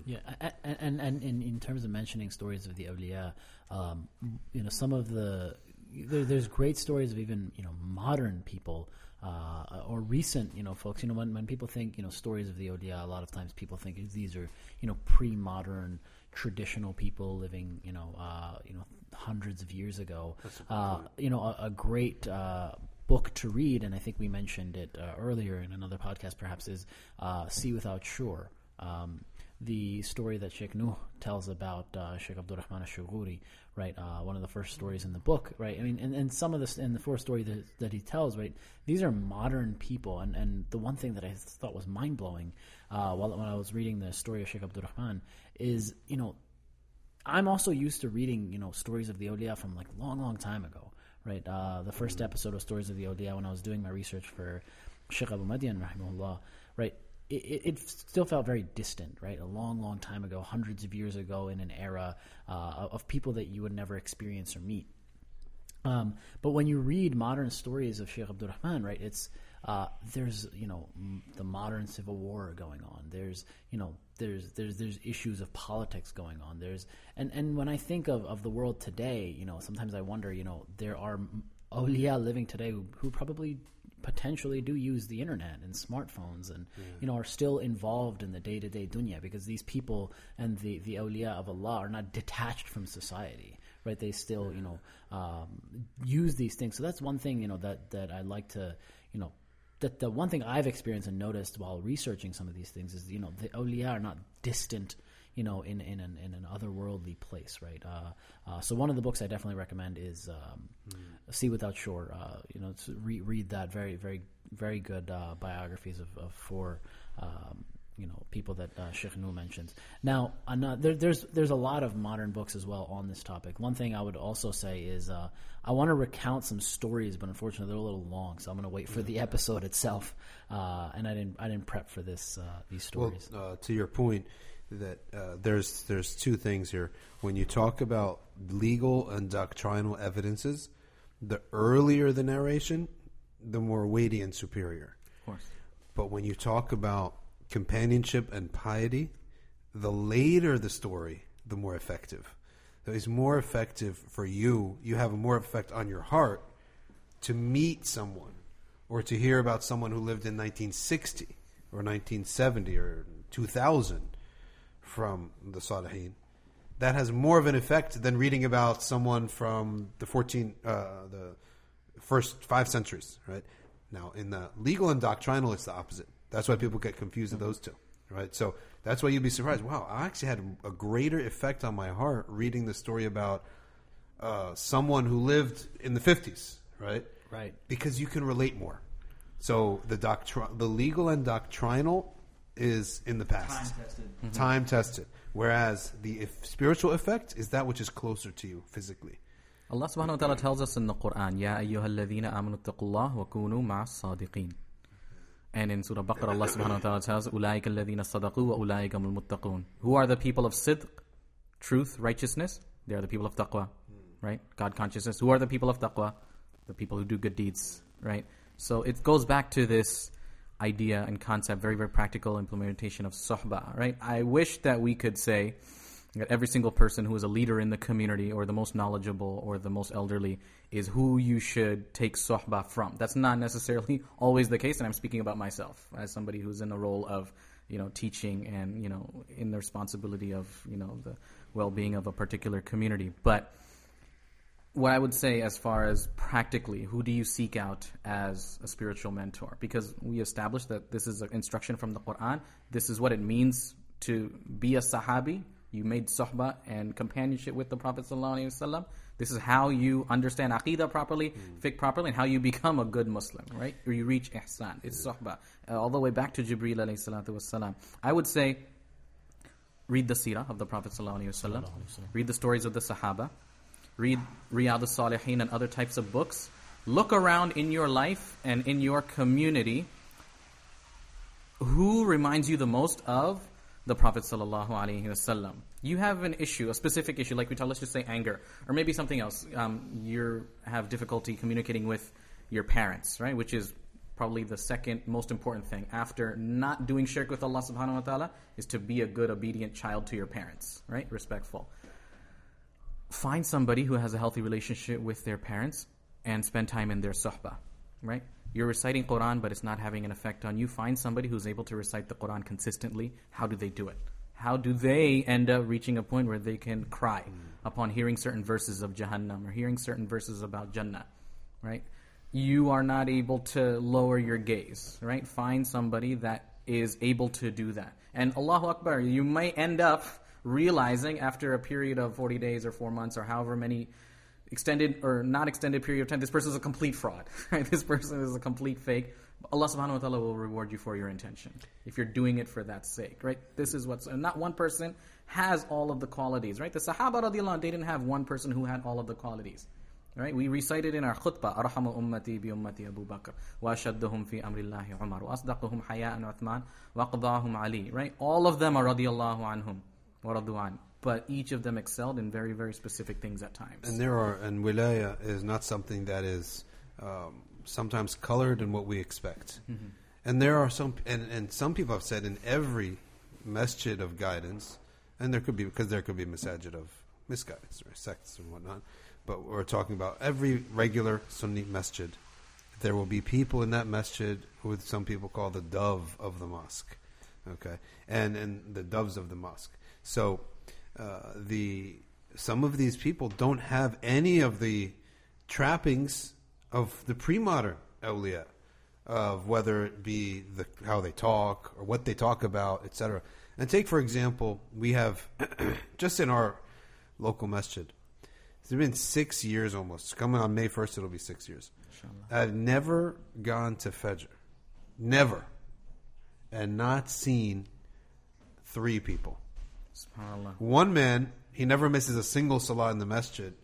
Yeah, a- a- and and in, in terms of mentioning stories of the awliya, um, you know, some of the there, there's great stories of even you know modern people uh, or recent you know folks. You know, when when people think you know stories of the awliya, a lot of times people think these are you know pre-modern traditional people living you know uh, you know hundreds of years ago. Uh, you know, a, a great. Uh, book to read, and I think we mentioned it uh, earlier in another podcast, perhaps, is uh, "Sea Without Shore." Um, the story that Sheikh Nuh tells about uh, Sheikh Abdul Rahman al-Shughuri, right? Uh, one of the first stories in the book, right? I mean, and, and some of this in the first story that, that he tells, right? These are modern people, and, and the one thing that I thought was mind blowing uh, while when I was reading the story of Sheikh Abdul Rahman is, you know, I'm also used to reading, you know, stories of the Awliya from like long, long time ago, right? Uh, the first episode of Stories of the Awliya, when I was doing my research for Sheikh Abu Madian, rahimahullah, right? It, it, still felt very distant, right? A long, long time ago, hundreds of years ago, in an era uh, of people that you would never experience or meet. Um, but when you read modern stories of Sheikh Abdul Rahman, right, it's uh, there's you know m- the modern civil war going on. There's you know there's there's there's issues of politics going on. There's and and when I think of, of the world today, you know sometimes I wonder, you know there are awliya living today who, who probably potentially do use the internet and smartphones and you know are still involved in the day to day dunya because these people and the the awliya of Allah are not detached from society right? They still, you know, um, use these things. So that's one thing, you know, that that I like to, you know, that the one thing I've experienced and noticed while researching some of these things is, you know, the awliya are not distant, you know, in in an in an otherworldly place, right? Uh, uh, so one of the books I definitely recommend is um, Sea Without Shore. Uh, you know, re- read that very very very good uh, biographies of, of four. Um, you know people that uh, Sheikh Nuh mentions. Now, ano- there, there's there's a lot of modern books as well on this topic. One thing I would also say is uh, I want to recount some stories, but unfortunately they're a little long, so I'm going to wait for the episode itself. Uh, and I didn't I didn't prep for this uh, these Well, stories. uh, to your point, that uh, there's there's two things here. When you talk about legal and doctrinal evidences, the earlier the narration, the more weighty and superior. Of course. But when you talk about companionship and piety, the later the story, the more effective. So it's more effective for you. You have a more effect on your heart to meet someone or to hear about someone who lived in 1960 or 1970 or 2000 from the Salihin. That has more of an effect than reading about someone from the 14, uh, the first five centuries, right? Now, in the legal and doctrinal, it's the opposite. That's why people get confused in those two, right? So that's why you'd be surprised. Wow, I actually had a greater effect on my heart reading the story about uh, someone who lived in the 50s, right? Right. Because you can relate more. So the doctri- the legal and doctrinal is in the past, Time tested. Mm-hmm. time tested. Whereas the if spiritual effect is that which is closer to you physically. Allah subhanahu wa ta'ala tells us in the Quran, Ya ayyuha alladhina amanu taqullah wa kunu ma'as sadiqeen. And in Surah Baqarah, Allah subhanahu wa ta'ala tells, Ulaika alladhina sadaqu wa ulaika al muttaqun. Who are the people of sidq, truth, righteousness? They are the people of taqwa, right? God consciousness. Who are the people of taqwa? The people who do good deeds, right? So it goes back to this idea and concept, very, very practical implementation of sohbah, right? I wish that we could say, that every single person who is a leader in the community or the most knowledgeable or the most elderly is who you should take sohbah from. That's not necessarily always the case, and I'm speaking about myself as somebody who's in a role of, you know, teaching and, you know, in the responsibility of, you know, the well-being of a particular community. But what I would say as far as practically, who do you seek out as a spiritual mentor? Because we established that this is an instruction from the Quran. This is what it means to be a Sahabi. You made sohbah and companionship with the Prophet ﷺ. This is how you understand aqidah properly, fiqh properly, and how you become a good Muslim, right? Or you reach ihsan. It's sohbah. Uh, all the way back to Jibreel alayhi. I would say read the seerah of the Prophet ﷺ, read the stories of the Sahaba, read Riyadh al-Salihin and other types of books. Look around in your life and in your community. Who reminds you the most of the Prophet sallallahu? You have an issue, a specific issue, like we tell. Let's just say anger, or maybe something else. Um, you have difficulty communicating with your parents, right? Which is probably the second most important thing after not doing shirk with Allah subhanahu wa ta'ala is to be a good obedient child to your parents, right? Respectful find somebody who has a healthy relationship with their parents and spend time in their sohbah, right? You're reciting Quran, but it's not having an effect on you. Find somebody who's able to recite the Quran consistently. How do they do it? How do they end up reaching a point where they can cry mm. upon hearing certain verses of Jahannam or hearing certain verses about Jannah, right? You are not able to lower your gaze, right? Find somebody that is able to do that. And Allahu Akbar, you might end up realizing after a period of 40 days or four months or however many extended or not extended period of time, this person is a complete fraud. Right? This person is a complete fake. Allah subhanahu wa ta'ala will reward you for your intention if you're doing it for that sake, right? This is what's not one person has all of the qualities, right? The Sahaba radiallahu they didn't have one person who had all of the qualities. Right? We recited in our khutbah, Arhamu ummati bi ummati Abu Bakr, wa ashadduhum fi amrillahi Umar, wa asdaquhum haya'an Uthman, wa qadahum Ali, right? All of them are radiallahu anhum. But each of them excelled in very, very specific things at times. And there are, and wilaya is not something that is um, sometimes colored in what we expect. Mm-hmm. And there are some, and, and some people have said in every masjid of guidance, and there could be, because there could be masajid of misguidance or sects and whatnot, but we're talking about every regular Sunni masjid. There will be people in that masjid who some people call the dove of the mosque, okay, and and the doves of the mosque. So uh, the some of these people don't have any of the trappings of the pre-modern awliya, of whether it be the, how they talk or what they talk about, etc. And take for example, we have just in our local masjid. It's been six years almost. Coming on May first, it'll be six years. Inshallah. I've never gone to Fajr, never, and not seen three people. One man, he never misses a single salah in the masjid,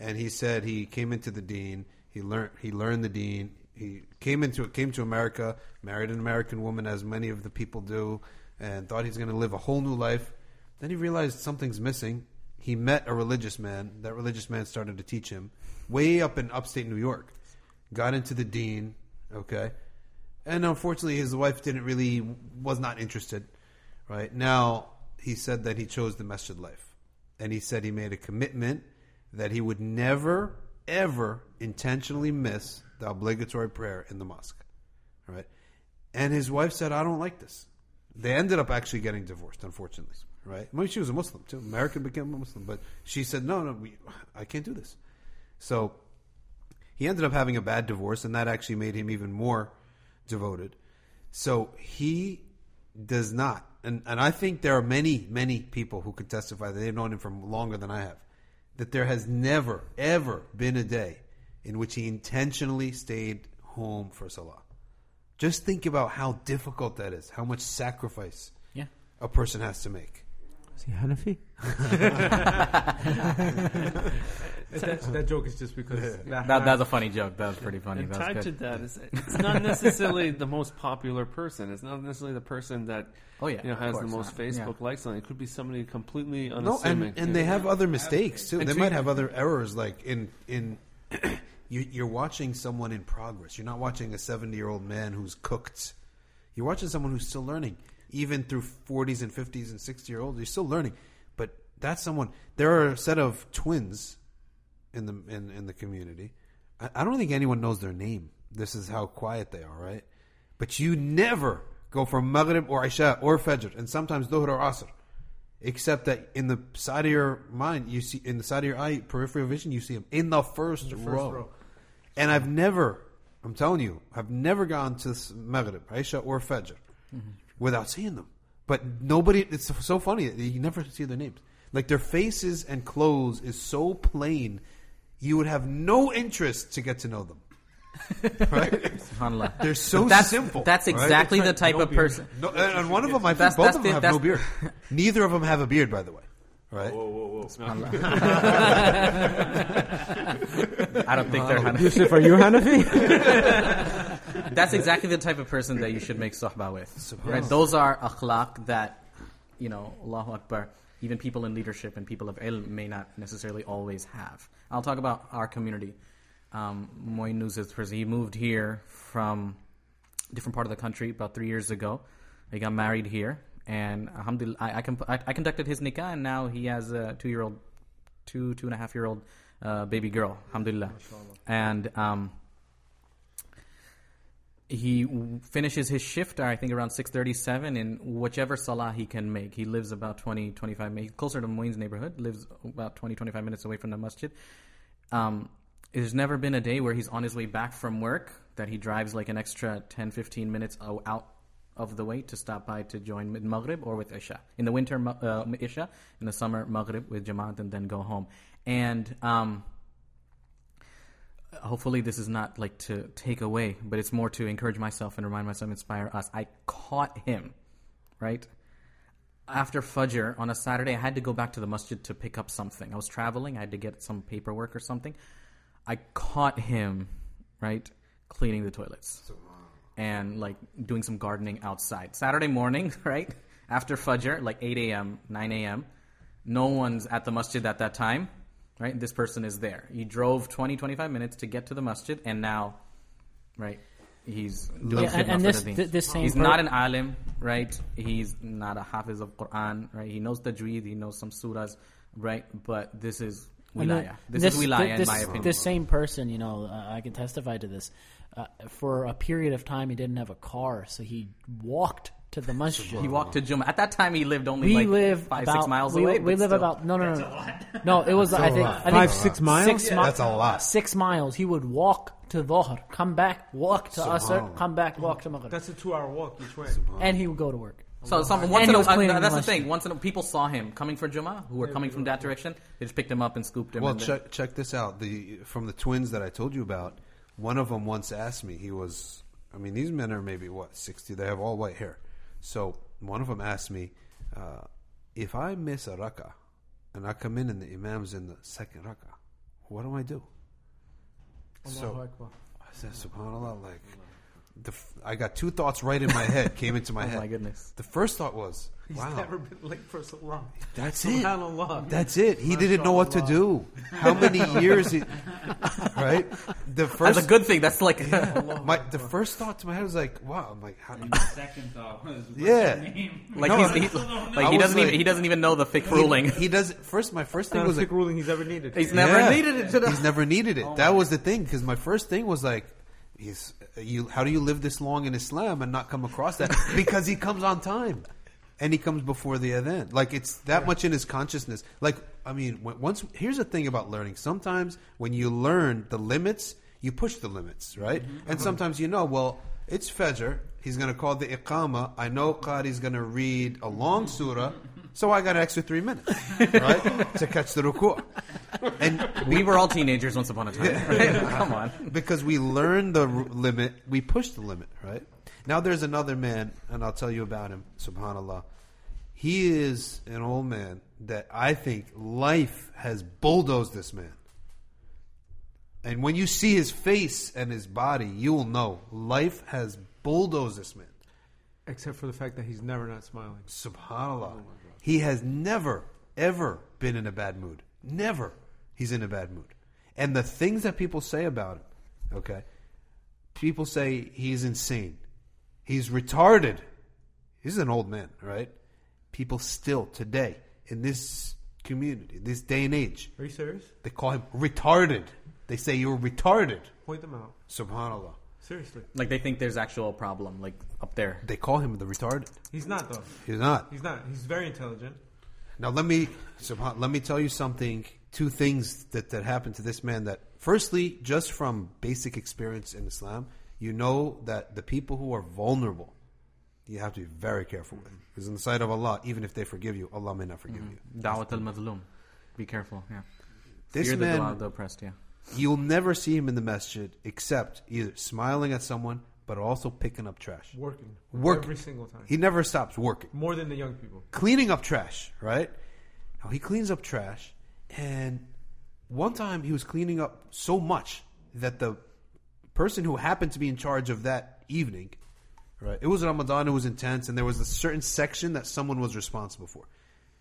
and he said he came into the deen. He learned he learned the deen. He came into came to America, married an American woman, as many of the people do, and thought he's going to live a whole new life. Then he realized something's missing. He met a religious man. That religious man started to teach him, way up in upstate New York. Got into the deen. okay, and unfortunately, his wife didn't really was not interested. Right now, he said that he chose the masjid life. And he said he made a commitment that he would never, ever intentionally miss the obligatory prayer in the mosque. Right? And his wife said, I don't like this. They ended up actually getting divorced, unfortunately. Right? Maybe she was a Muslim too. American became a Muslim. But she said, no, no, we, I can't do this. So he ended up having a bad divorce, and that actually made him even more devoted. So he does not and and I think there are many many people who could testify that they've known him for longer than I have, that there has never ever been a day in which he intentionally stayed home for salah. Just think about how difficult that is, how much sacrifice yeah. a person has to make. Is he Hanafi? that, that, joke is just because that, that, that's a funny joke. That was pretty funny. And tied to that is it's not necessarily the most popular person. It's not necessarily the person that oh yeah you know has the most not. Facebook yeah. likes on it. It could be somebody completely unassuming. No, and, and they have other mistakes too. And they might have other errors, like in in. you, are watching someone in progress. You're not watching a 70 year old man who's cooked. You're watching someone who's still learning, even through 40s and 50s and 60 year olds. You're still learning, but that's someone. There are a set of twins in the in, in the community. I, I don't think anyone knows their name. This is how quiet they are, right? But you never go for Maghrib or Isha or Fajr, and sometimes Dhuhr or Asr. except that in the side of your mind, you see in the side of your eye, peripheral vision, you see them in the first, first row. row. And I've never, I'm telling you, I've never gone to Maghrib, Isha, or Fajr mm-hmm. without seeing them. But nobody, it's so funny, you never see their names. Like their faces and clothes is so plain, you would have no interest to get to know them. right? Subhanallah. They're so But that's, simple. That's right? exactly the type No of beard. person. No, and and one of them, I think both of them the- have no beard. Neither of them have a beard, by the way. Right? Whoa, whoa, whoa! I don't think they're Hanafi. Yusuf, are you Hanafi? That's exactly the type of person that you should make sohbah with. Right? Those are akhlaq that, you know, Allahu Akbar, even people in leadership and people of ilm may not necessarily always have. I'll talk about our community. Um, Moin News is. He moved here from a different part of the country about three years ago. He got married here, and alhamdulillah, I, I, comp- I, I conducted his nikah, and now he has a two year old, two, two and a half year old uh, baby girl, alhamdulillah. And um, he finishes his shift I think around 6:37 in whichever salah he can make. He lives about 20 25 minutes closer to Moin's neighborhood, lives about 20 25 minutes away from the masjid. Um, there's never been a day where he's on his way back from work that he drives like an extra 10 15 minutes out of the way to stop by to join mid Maghrib or with Isha. In the winter, uh, Isha. In the summer, Maghrib with Jamaat and then go home. And um, hopefully this is not like to take away, but it's more to encourage myself and remind myself, inspire us. I caught him, right? After Fajr on a Saturday, I had to go back to the masjid to pick up something. I was traveling, I had to get some paperwork or something. I caught him, right, cleaning the toilets and like doing some gardening outside. Saturday morning, right, after Fajr, like 8 a.m., 9 a.m., no one's at the masjid at that time, right? This person is there. He drove 20, 25 minutes to get to the masjid, and now, right, he's doing Yeah, and- and this- th- this same He's per- not an alim, right? He's not a hafiz of Quran, right? He knows tajweed, he knows some surahs, right? But this is wilaya. This, is wilaya, this, in my opinion. This same person, you know, uh, I can testify to this. Uh, for a period of time, he didn't have a car, so he walked to the masjid. he walked to Juma. At that time, he lived only we like live five, about, six miles we, away. We live still. about no, no, no, no. No, it was I think, I think Five, six miles? Six mi- That's a lot. Six miles. He would walk to Dhuhr, come back, walk to Asr, come back, walk to Maghrib, That's a two-hour walk each way. and he would go to work. So some, And once he in a, uh, that's the masjid. thing. Once in a, people saw him coming for Juma, who were coming from that direction. They just picked him up and scooped him. Well, check check this out. The from the twins that I told you about, one of them once asked me. He was, I mean, these men are maybe what sixty. They have all white hair. So one of them asked me, uh, if I miss a rakah and I come in and the imam's in the second rakah, what do I do? So I said, Subhanallah, like. The, f- I got two thoughts right in my head came into my Oh head. my goodness. The first thought was, He's "Wow, never been late for so long. that's it. That's it. He didn't know what to do. How many years? He, right. The first. That's first. a good thing. That's like my the first thought to my head was like, "Wow!" I'm like, how, And the second thought was, what's Yeah. name? like No, he's, I- he, like he doesn't even he doesn't even know the fiqh ruling. He, he does first. My first thing Not was sick like, ruling he's ever needed. He's never Yeah. needed it to the. he's never needed it. Oh that was the thing because my first thing was like, he's you. How do you live this long in Islam and not come across that? because he comes on time. And he comes before the event. Like it's that much in his consciousness. Like I mean, once here's the thing about learning. Sometimes when you learn the limits, you push the limits, right? Mm-hmm. And mm-hmm. sometimes you know, well, it's Fajr. He's going to call the Iqama. I know Qari's going to read a long surah, so I got an extra three minutes, right, to catch the ruku'. And we were all teenagers once upon a time. Right? Come on. because we learned the r- limit, we pushed the limit, right? Now there's another man, and I'll tell you about him, subhanAllah. He is an old man that I think life has bulldozed this man. And when you see his face and his body, you will know life has bulldozed this man. Except for the fact that he's never not smiling. Subhanallah. Oh He has never, ever been in a bad mood. Never. He's in a bad mood. And the things that people say about him, okay, people say he's insane. He's retarded. He's an old man, right? People still, today, in this community, this day and age, Are you serious? they call him retarded. They say you're retarded. Point them out. Subhanallah. Seriously. Like they think there's actual problem like up there. They call him the retarded. He's not though. He's not. He's not. He's very intelligent. Now let me subhan- let me tell you something. Two things that that happened to this man. That firstly, just from basic experience in Islam, you know that the people who are vulnerable, you have to be very careful with. Because in the sight of Allah, even if they forgive you, Allah may not forgive mm-hmm. you. Dawat al Mazlum. Be careful. Yeah. This Fear the man, dua of the oppressed. Yeah. You'll never see him in the masjid except either smiling at someone, but also picking up trash. Working. Work. Every single time. He never stops working. More than the young people. cleaning up trash, right? Now he cleans up trash, and one time he was cleaning up so much that the person who happened to be in charge of that evening, right? It was Ramadan, it was intense, and there was a certain section that someone was responsible for.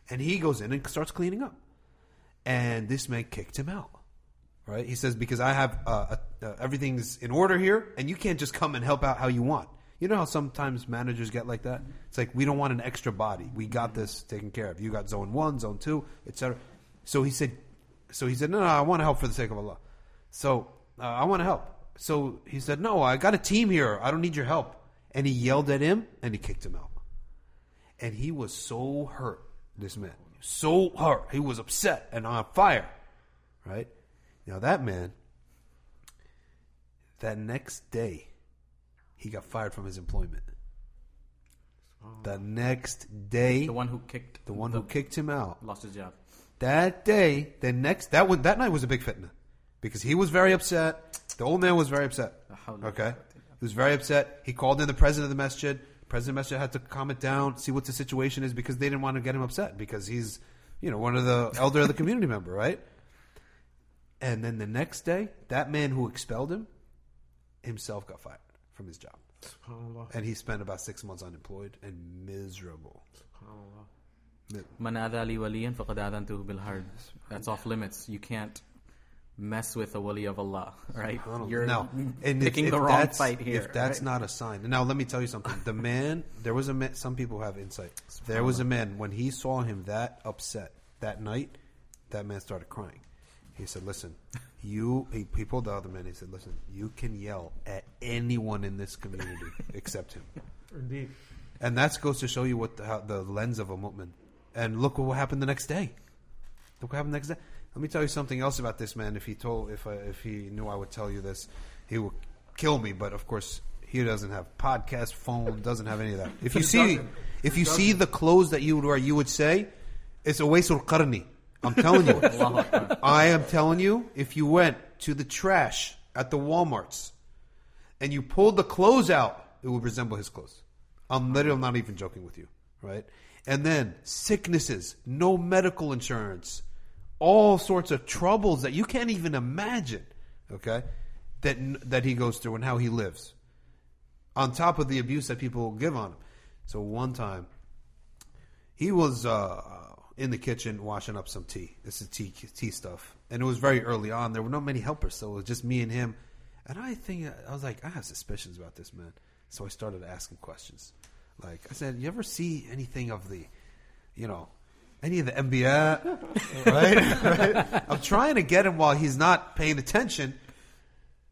And he goes in and starts cleaning up. And this man kicked him out. Right? He says, because I have uh, uh, everything's in order here, and you can't just come and help out how you want. You know how sometimes managers get like that? It's like, we don't want an extra body. We got this taken care of. You got zone one, zone two, etc. So he said, so he said, no, no, I want to help for the sake of Allah. So uh, I want to help. So he said, no, I got a team here. I don't need your help. And he yelled at him and he kicked him out. And he was so hurt, this man. So hurt. He was upset and on fire. Right? Now that man, that next day, he got fired from his employment. The next day, The one who kicked. the one who kicked him out, lost his job. that day, the next that one that night was a big fitna because he was very upset. The old man was very upset. Okay, he was very upset. He called in the president of the masjid. President of the masjid had to calm it down, see what the situation is because they didn't want to get him upset because he's, you know, one of the elder of the community member, right? And then the next day, that man who expelled him himself got fired from his job, and he spent about six months unemployed and miserable. Man adha waliyan faqad adantuhu bil harb. That's off limits. You can't mess with a wali of Allah, right? You're now, and picking if, the if wrong that's- fight here. If that's right? not a sign, now let me tell you something. The man, there was a man. Some people have insight. There was a man when he saw him that upset that night. That man started crying. He said, "Listen, you." He, he pulled the other man. He said, "Listen, you can yell at anyone in this community except him." Indeed. And that goes to show you what the, how, the lens of a mu'min. And look what happened the next day. Look what happened the next day. Let me tell you something else about this man. If he told, if I, if he knew I would tell you this, he would kill me. But of course, he doesn't have podcast, phone, doesn't have any of that. If you see, if you see the clothes that you would wear, you would say, "It's Uwais al-Qarni." I'm telling you. I am telling you, if you went to the trash at the Walmarts and you pulled the clothes out, it would resemble his clothes. I'm literally not even joking with you, right? And then sicknesses, no medical insurance, all sorts of troubles that you can't even imagine, okay? That that he goes through and how he lives. On top of the abuse that people give on him. So one time he was uh, in the kitchen washing up some tea. This is tea tea stuff, and it was very early on. There were not many helpers, so it was just me and him. And I think I was like, I have suspicions about this man, so I started asking questions. Like I said, you ever see anything of the, you know, any of the MBA? right? right? I'm trying to get him while he's not paying attention,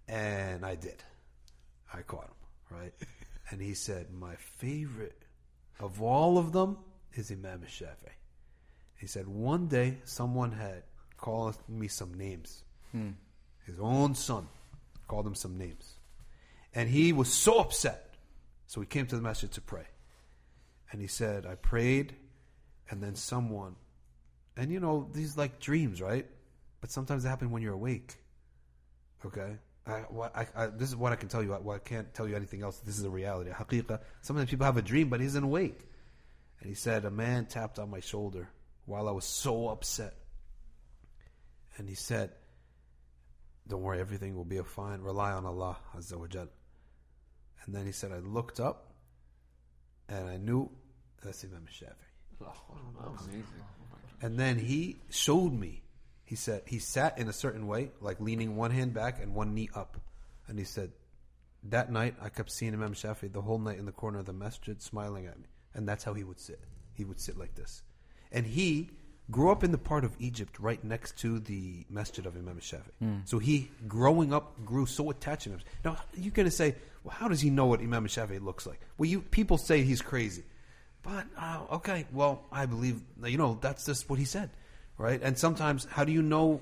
and I did. I caught him right, and he said, "My favorite of all of them is Imam Shafi." He said one day someone had called me some names. Hmm. His own son called him some names, and he was so upset. So he came to the masjid to pray, and he said, "I prayed, and then someone, and you know these like dreams, right? But sometimes they happen when you're awake. Okay." I, what, I, I, this is what I can tell you. I, can't tell you anything else. This is a reality. Haqiqa. Sometimes people have a dream, but he isn't awake. And he said, A man tapped on my shoulder while I was so upset. And he said, Don't worry, everything will be fine. Rely on Allah Azza wa Jal. And then he said, I looked up and I knew that's Imam Shafi. And then he showed me. He said he sat in a certain way, like leaning one hand back and one knee up. And he said, That night I kept seeing Imam Shafi the whole night in the corner of the masjid smiling at me. And that's how he would sit. He would sit like this. And he grew up in the part of Egypt right next to the masjid of Imam Shafi. So he, growing up, grew so attached to him. Now, you're going to say, well, how does he know what Imam Shafi looks like? Well, you people say he's crazy. But uh, okay, well, I believe you know that's just what he said, right? And sometimes, how do you know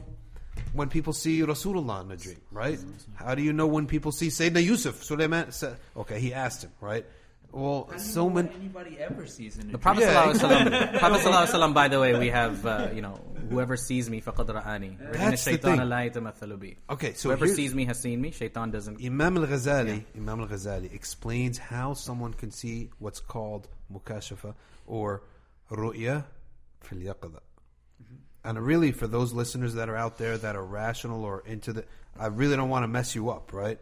when people see Rasulullah in a dream, right? How do you know when people see Sayyidina Yusuf, Sulaiman? Okay, he asked him, right? Well, so many. Anybody ever sees in the Prophet yeah. Sallallahu Alaihi Wasallam. By the way, we have uh, you know whoever sees me faqad ra'ani. That's the thing. Okay, so whoever sees me has seen me. Shaitan doesn't. Imam al Ghazali, yeah. Imam al Ghazali explains how someone can see what's called Mukashifa or ru'ya fil yaqada. Mm-hmm. And really, for those listeners that are out there that are rational or into the, I really don't want to mess you up, right?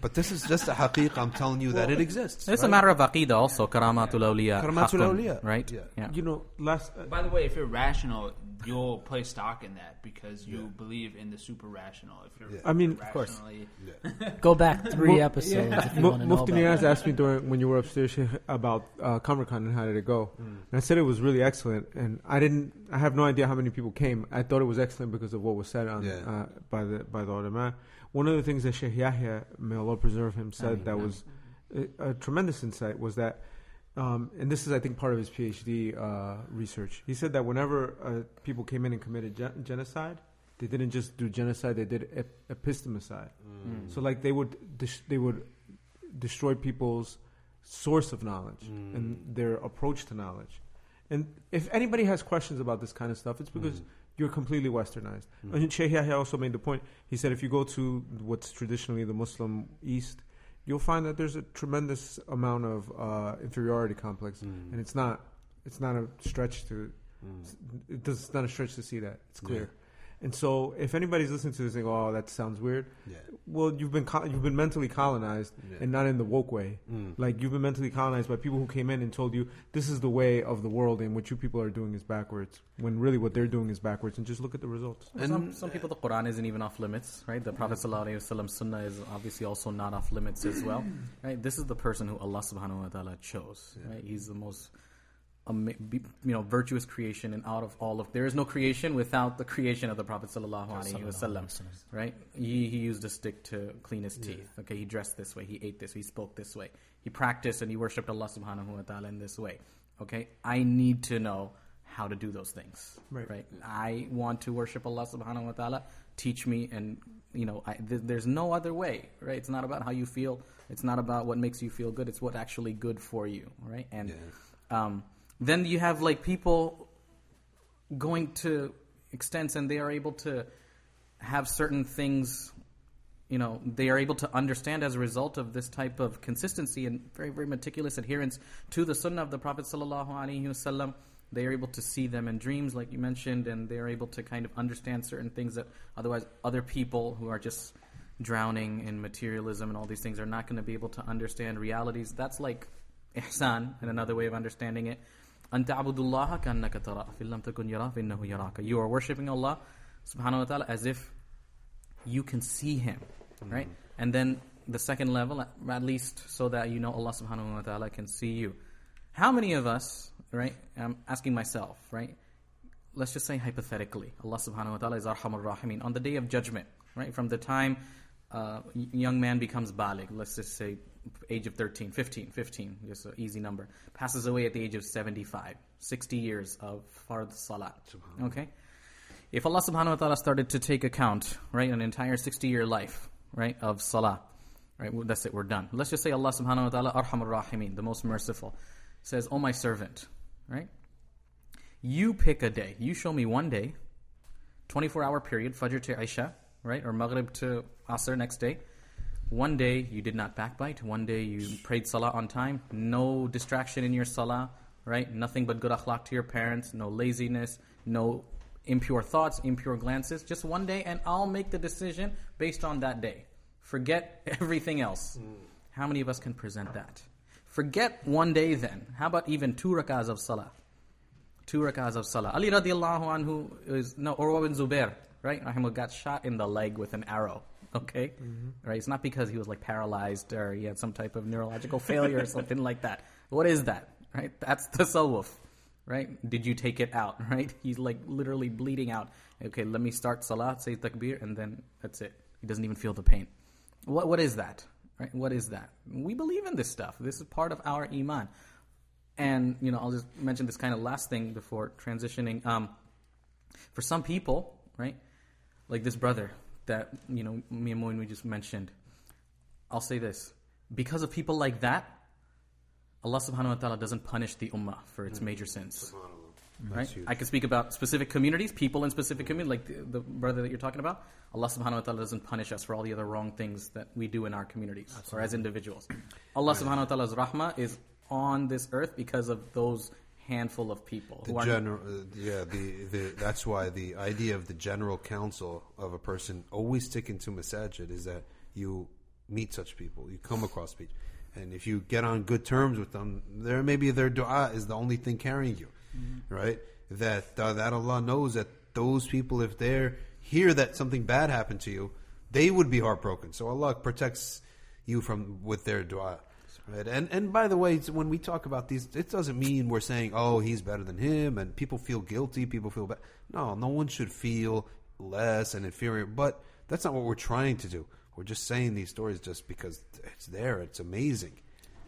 But this is just a haqiq. I'm telling you that it exists. It's right? a matter of aqidah also. Karamatul awliya. Karamatul haqqun, awliya, Right? yeah. You know, last uh, By the way, if you're rational, you'll place stock in that because you believe in the super rational. If you're, I mean, of course. rationally- Go back three Mu- episodes if you Mu- want to know Mufti about Niaz that. asked me during when you were upstairs about uh, Kamarkan and how did it go, and I said it was really excellent. And I didn't, I have no idea how many people came. I thought it was excellent because of what was said on Yeah. uh, by the by the ulama. One of the things that Sheikh Yahya, may Allah preserve him, said that was a, a tremendous insight was that. Um, and this is, I think, part of his PhD uh, research. He said that whenever uh, people came in and committed gen- genocide, they didn't just do genocide; they did ep- epistemicide. So, like, they would dis- they would destroy people's source of knowledge and their approach to knowledge. And if anybody has questions about this kind of stuff, it's because you're completely westernized. Mm-hmm. And Sheikh Yahya also made the point. He said if you go to what's traditionally the Muslim East, you'll find that there's a tremendous amount of uh, inferiority complex, mm. and it's not it's not a stretch to mm. it does, it's not a stretch to see that. It's clear. And so, if anybody's listening to this and go, "Oh, that sounds weird," Yeah. well, you've been co- you've been mentally colonized, Yeah. and not in the woke way. Mm. Like you've been mentally colonized by people who came in and told you this is the way of the world, and what you people are doing is backwards. When really what they're doing is backwards, and just look at the results. some, some people, the Quran isn't even off limits, right? The Prophet ﷺ Sunnah is obviously also not off limits as well, right? This is the person who Allah Subhanahu wa Taala chose, right? He's the most, ama- be- you know, virtuous creation, and out of all of there is no creation without the creation of the Prophet Sallallahu Alaihi Wasallam, right? He he used a stick to clean his teeth. Okay, he dressed this way, he ate this, he spoke this way, he practiced and he worshipped Allah Subhanahu wa Taala in this way. Okay, I need to know how to do those things, Right. right? I want to worship Allah subhanahu wa ta'ala. Teach me, and you know, I, th- there's no other way, right? It's not about how you feel. It's not about what makes you feel good. It's what actually good for you, right? And um, then you have like people going to extents, and they are able to have certain things. You know, they are able to understand as a result of this type of consistency and very, very meticulous adherence to the Sunnah of the Prophet sallallahu alaihi wasallam. They are able to see them in dreams, like you mentioned, and they are able to kind of understand certain things that otherwise other people who are just drowning in materialism and all these things are not going to be able to understand realities. That's like ihsan, and another way of understanding it. Anta abudullaha kannaka tara. Fillam takun yara finnahu yaraka. You are worshipping Allah subhanahu wa ta'ala as if you can see him. Right? Mm-hmm. And then the second level, at least so that you know Allah subhanahu wa ta'ala can see you. How many of us, right? I'm asking myself, right? Let's just say hypothetically, Allah subhanahu wa ta'ala is arhamur rahimin on the day of judgment, right? From the time uh, young man becomes balik, let's just say age of 13, 15, 15, just an easy number, passes away at the age of 75, 60 years of fard salah. Okay? If Allah subhanahu wa ta'ala started to take account, right, an entire 60 year life, right, of salah, right, well, that's it, we're done. Let's just say Allah subhanahu wa ta'ala, Arhamur Rahimin, the most merciful, says, Oh my servant, right, you pick a day. You show me one day, 24 hour period, Fajr to Isha, right, or Maghrib to Asr next day. One day you did not backbite. One day you prayed salah on time. No distraction in your salah, right? Nothing but good akhlaq to your parents. No laziness. No impure thoughts, impure glances. Just one day, and I'll make the decision based on that day. Forget everything else. How many of us can present that? Forget one day then. How about even two rakahs of salah? Two rakahs of salah. Ali radiallahu anhu is, no, Urwa bin Zubair, right? Rahimah got shot in the leg with an arrow. Okay? Right? It's not because he was like paralyzed or he had some type of neurological failure or something like that. What is that? Right? That's the tasawwuf. Right? Did you take it out? Right? He's like literally bleeding out. Okay, let me start salah, say takbir, and then that's it. He doesn't even feel the pain. What, what is that? Right? What is that? We believe in this stuff. This is part of our iman. and you know, I'll just mention this kind of last thing before transitioning. Um, for some people, right, like this brother that you know me and Moin we just mentioned, I'll say this: because of people like that, Allah Subhanahu wa Taala doesn't punish the ummah for its major sins. Right? I can speak about specific communities, people in specific communities, like the, the brother that you're talking about. Allah subhanahu wa ta'ala doesn't punish us for all the other wrong things that we do in our communities or as individuals. Allah subhanahu wa ta'ala's rahmah is on this earth because of those handful of people The general, uh, yeah, the, the that's why the idea of the general counsel of a person always sticking to masajid is that you meet such people, you come across people, and if you get on good terms with them, there maybe their du'a is the only thing carrying you, right? That uh, that Allah knows that those people, if they're hear that something bad happened to you, they would be heartbroken. So Allah protects you from with their du'a. Right. And and by the way, when we talk about these, it doesn't mean we're saying, "Oh, he's better than him," and people feel guilty. People feel bad. No, no one should feel less and inferior. But that's not what we're trying to do. We're just saying these stories just because it's there. It's amazing.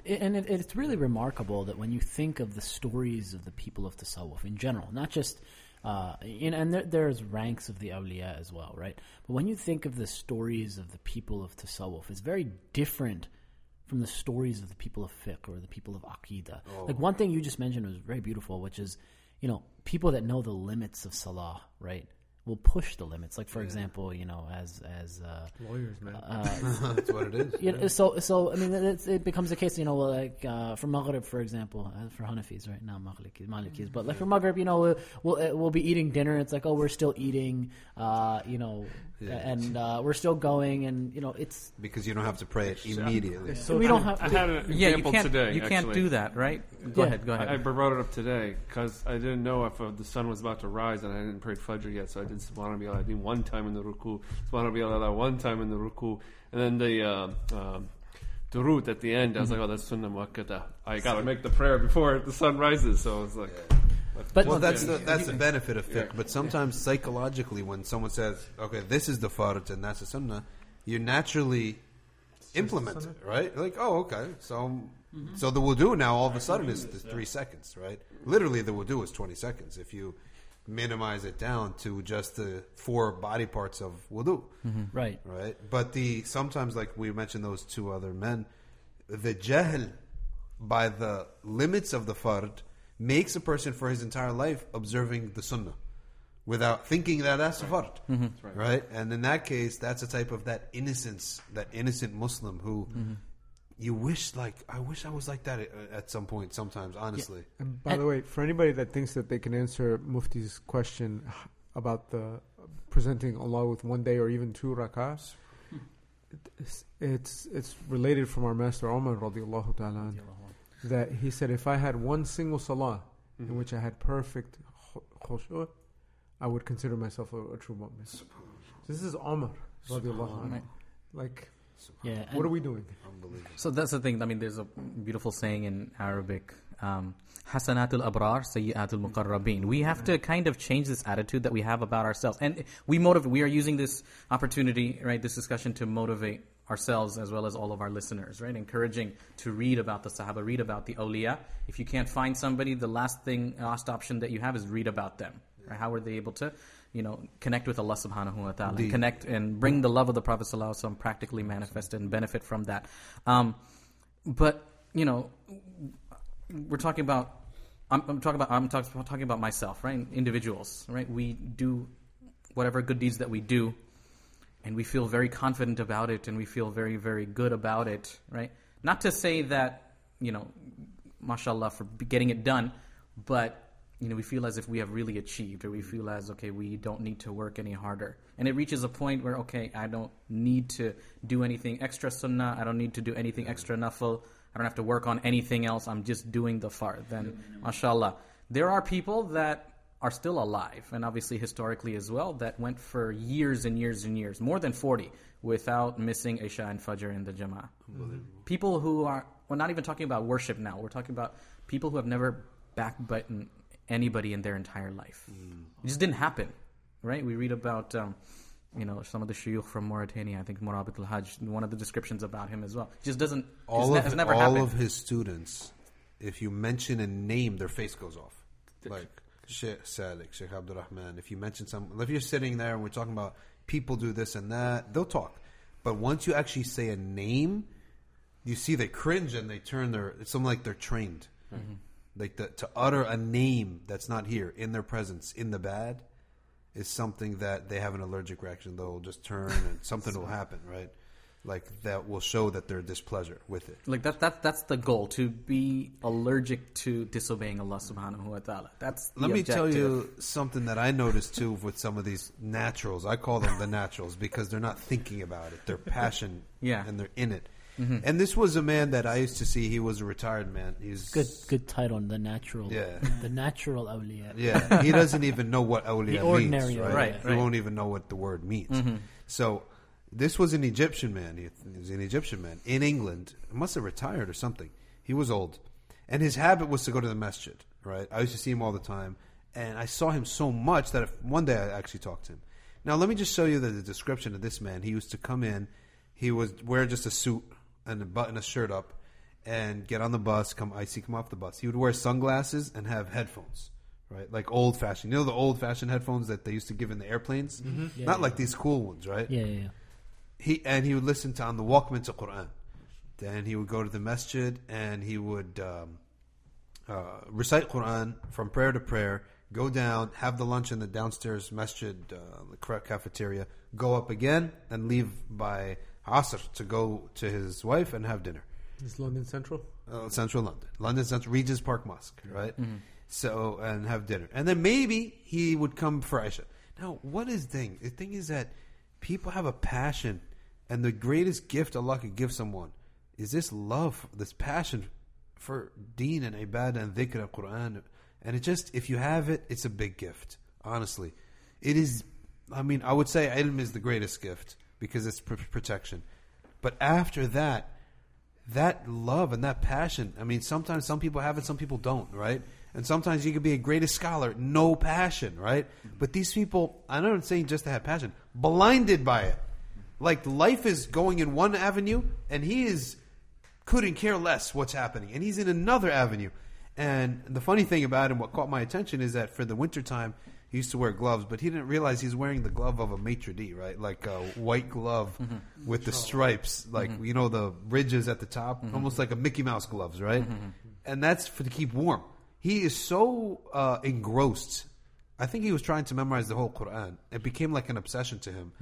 and it, it's really remarkable that when you think of the stories of the people of Tasawwuf in general, not just, uh, in, and there, there's ranks of the awliya as well, right? But when you think of the stories of the people of Tasawwuf, it's very different from the stories of the people of fiqh or the people of aqidah. Oh. Like one thing you just mentioned was very beautiful, which is, you know, people that know the limits of salah, right? Will push the limits. Like for example, you know, as as uh, Lawyers, man. that's what it is. you know, so so I mean it's, it becomes a case you know like uh, for Maghrib for example uh, for Hanafis right now Malikis Malikis but like for Maghrib you know we'll we'll, uh, we'll be eating dinner it's like oh we're still eating uh, you know and uh, we're still going and you know it's Because you don't have to pray it immediately. so we don't have I to, had an yeah, you example can't today. you can't actually. do that, right? Go Yeah. ahead, go ahead. I, I brought it up today because I didn't know if uh, the sun was about to rise and I hadn't prayed Fajr yet, so I did Subhanallah I did one time in the ruku, Subhanallah one time in the ruku, and then the uh, um, Durut at the end. I was like, oh, that's Sunnah Muakkada. I got to make the prayer before the sun rises, so I was like, but Well, that's the that's the benefit of fiqh. But sometimes psychologically, when someone says, "Okay, this is the fard and that's the sunnah," you naturally implement it, right? Like, oh, okay, so so the wudu now all of a sudden is the three seconds, right? Literally, the wudu is twenty seconds if you minimize it down to just the four body parts of wudu, mm-hmm. right. Right? But the sometimes, like we mentioned, those two other men, the jahl by the limits of the fard makes a person for his entire life observing the sunnah without thinking that that's a fard, mm-hmm. right. And in that case, that's a type of that innocence, that innocent Muslim who mm-hmm. You wish, like, I wish I was like that at, at some point. Sometimes, honestly, And by the way, for anybody that thinks that they can answer Mufti's question about the presenting Allah with one day or even two rakahs, it's it's, it's related from our master Umar radiallahu ta'ala that he said if I had one single salah in mm-hmm. which I had perfect khu- khushu', I would consider myself a, a true mu'min. So this is Umar radiallahu anhu. Like, yeah what are we doing? unbelievable. So that's the thing. I mean, there's a beautiful saying in Arabic. Um, Hasanatul abrar, sayyiatul muqarrabin. We have to kind of change this attitude that we have about ourselves, and we motivate. We are using this opportunity, right, this discussion to motivate ourselves as well as all of our listeners, right? Encouraging to read about the Sahaba, read about the awliya. If you can't find somebody, the last thing, last option that you have is read about them. Right? How were they able to, you know, connect with Allah Subhanahu wa Taala, Indeed. connect and bring the love of the Prophet Sallallahu Alaihi Wasallam practically manifest and benefit from that. Um, but you know, we're talking about. I'm, I'm talking about. I'm talk, talking about myself, right? Individuals, right? We do whatever good deeds that we do, and we feel very confident about it, and we feel very, very good about it, right? Not to say that you know, mashallah, for getting it done, but you know, we feel as if we have really achieved, or we feel as okay, we don't need to work any harder, and it reaches a point where okay, I don't need to do anything extra sunnah, I don't need to do anything extra nafil, I don't have to work on anything else. I'm just doing the far Then, mashallah, there are people that are still alive, and obviously historically as well, that went for years and years and years, more than 40, without missing Isha and Fajr in the Jama'ah. People who are, we're not even talking about worship now, we're talking about people who have never backbitten anybody in their entire life. It just didn't happen, right? We read about, um, you know, some of the shuyukh from Mauritania, I think Murabit al Hajj, one of the descriptions about him as well. It just doesn't, it's all ne- of it's never all happened. of his students if you mention a name, their face goes off. Like Sheikh Salik, Sheikh Abdul Rahman. If you mention some, if you're sitting there and we're talking about people do this and that, they'll talk. But once you actually say a name, you see they cringe and they turn their. It's something like they're trained. Like the, to utter a name that's not here in their presence in the bad is something that they have an allergic reaction. They'll just turn and something will happen, right? Like that will show that they're displeasure with it. Like that, that that's the goal to be allergic to disobeying Allah subhanahu wa ta'ala. That's the Let me tell you something that I noticed too with some of these naturals. I call them the naturals because they're not thinking about it. They're passion, Yeah. and they're in it. Mm-hmm. And this was a man that I used to see. He was a retired man. He's Good, good title. The natural, Yeah. the natural awliya. Yeah, he doesn't even know what awliya The means. ordinary right? Right, He right. won't even know what the word means. Mm-hmm. So this was an Egyptian man. He he was an Egyptian man in England. He must have retired or something. He was old, and his habit was to go to the masjid. Right, I used to see him all the time, and I saw him so much that if, one day I actually talked to him. Now let me just show you the, the description of this man. He used to come in. He would wear just a suit and button a shirt up, and get on the bus. Come, I see come off the bus. He would wear sunglasses and have headphones, right? Like old fashioned. You know the old fashioned headphones that they used to give in the airplanes. Yeah, Not yeah. like these cool ones, right? Yeah, yeah, yeah. He and he would listen to on the Walkman to Quran. Then he would go to the masjid and he would um, uh, recite Quran from prayer to prayer. Go down, have the lunch in the downstairs masjid, uh, the cafeteria. Go up again and leave by Asr to go to his wife and have dinner Is London Central? uh, Central London, London Central Regent's Park Mosque, right? So and have dinner, and then maybe he would come for Isha. Now, what is the thing? The thing is that people have a passion, and the greatest gift Allah could give someone is this love, this passion for Deen and Ibadah and Dhikr and Quran, and it just if you have it, it's a big gift. Honestly, it is. I mean, I would say ilm is the greatest gift because it's pr- protection, but after that that love and that passion. I mean, sometimes some people have it, some people don't, right? And sometimes you can be a greatest scholar, no passion, right? But these people, I'm not saying just to have passion, blinded by it. Like life is going in one avenue, and he is couldn't care less what's happening, and he's in another avenue. And the funny thing about him, what caught my attention is that for the wintertime, he used to wear gloves, but he didn't realize he's wearing the glove of a maitre d', right? Like a white glove mm-hmm. with the oh. stripes, like mm-hmm. you know the ridges at the top, mm-hmm. almost like a Mickey Mouse gloves, right? And that's for to keep warm. He is so uh, engrossed. I think he was trying to memorize the whole Quran. It became like an obsession to him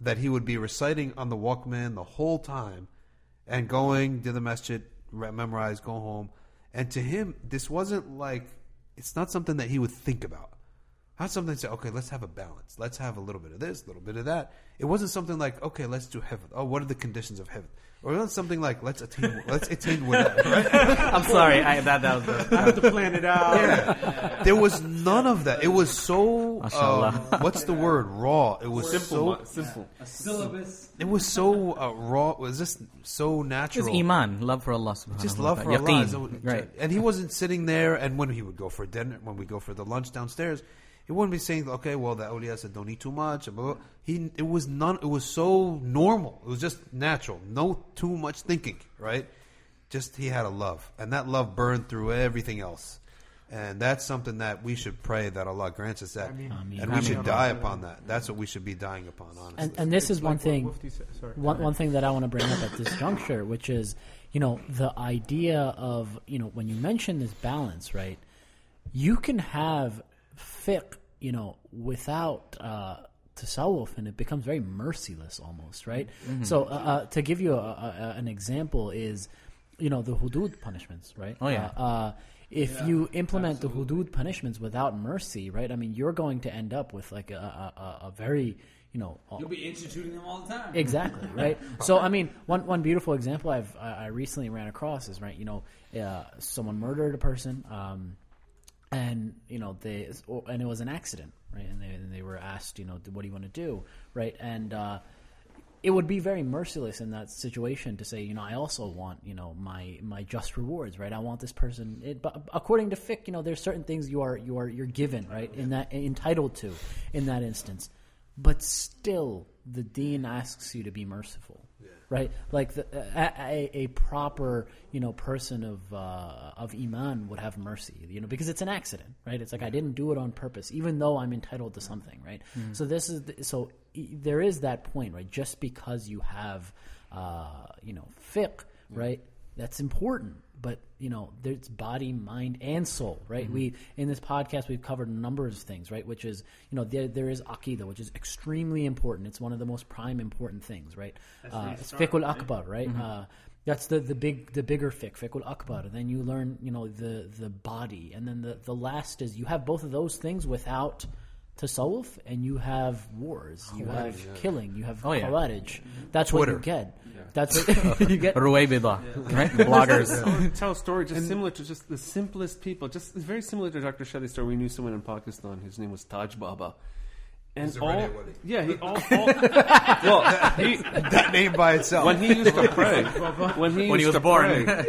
that he would be reciting on the Walkman the whole time and going to the masjid, re- memorize, go home. And to him, this wasn't like, it's not something that he would think about. Not something to say, okay, let's have a balance. Let's have a little bit of this, a little bit of that. It wasn't something like, okay, let's do heaven. Oh, what are the conditions of heaven? Or it wasn't something like, let's attain, let's attain with right? I'm sorry, I, that that was the, I have to plan it out. Yeah. There was none of that. It was so, um, what's the word? Raw. It was Simple, so, simple. A Syllabus. it was so uh, raw. It was just so it's natural. iman, love for Allah subhanahu just wa love for ta'ala. Allah. Yaqeen. Right. And he wasn't sitting there, and when he would go for dinner, when we go for the lunch downstairs, he wouldn't be saying, "Okay, well, the awliya said don't eat too much." Blah. He, it was none. It was so normal. It was just natural. No too much thinking. Right? Just he had a love, and that love burned through everything else. And that's something that we should pray that Allah grants us that, Ameen. and we should die upon that. That's what we should be dying upon. Honestly, And, and this is It's one like what thing. Sorry. One, one thing that I want to bring up at this juncture, which is, you know, the idea of, you know, when you mention this balance, right? You can have fiqh, you know, without uh, tasawwuf, and it becomes very merciless almost, right? So, uh, uh, to give you a, a, a- an example, is, you know, the hudud punishments, right? Oh, yeah. Uh, uh, if you implement the hudud punishments without mercy, right? I mean, you're going to end up with like a, a, a- a very, you know, You'll be instituting them all the time. Exactly right. So I mean, one one beautiful example I've I I recently ran across is right. You know, uh, someone murdered a person, um, and you know they and it was an accident, right? And they and they were asked, you know, what do you want to do, right? And uh, it would be very merciless in that situation to say, you know, I also want, you know, my my just rewards, right? I want this person. It, but according to fiqh, you know, there's certain things you are you are you're given, right? In that entitled to, in that instance, but still, the dean asks you to be merciful, right? Like the, a, a, a proper, you know, person of uh, of iman would have mercy, you know, because it's an accident, right? It's like I didn't do it on purpose, even though I'm entitled to something, right? So this is the, so there is that point, right? Just because you have, uh, you know, fiqh, right? That's important, but you know, there's body, mind, and soul, right? We in this podcast we've covered a number of things, right? Which is, you know, there there is akida, which is extremely important. It's one of the most prime important things, right? Uh, it's fiqh akbar, right? Uh, that's the, the big the bigger fiqh, fiqh akbar. Then you learn, you know, the the body, and then the the last is you have both of those things without tasawwuf, and you have wars, you have killing, you have Oh, yeah. khawarij. That's what you Twitter. get. That's what you get. Ruwaybida, right? Bloggers. Tell a story just similar to just the simplest people. Just it's very similar to Dr. Shelley's story. We knew someone in Pakistan whose name was Taj Baba. And a all, radio yeah, he all, all well, he, that name by itself. when he used to pray, when he used When he was to born. pray,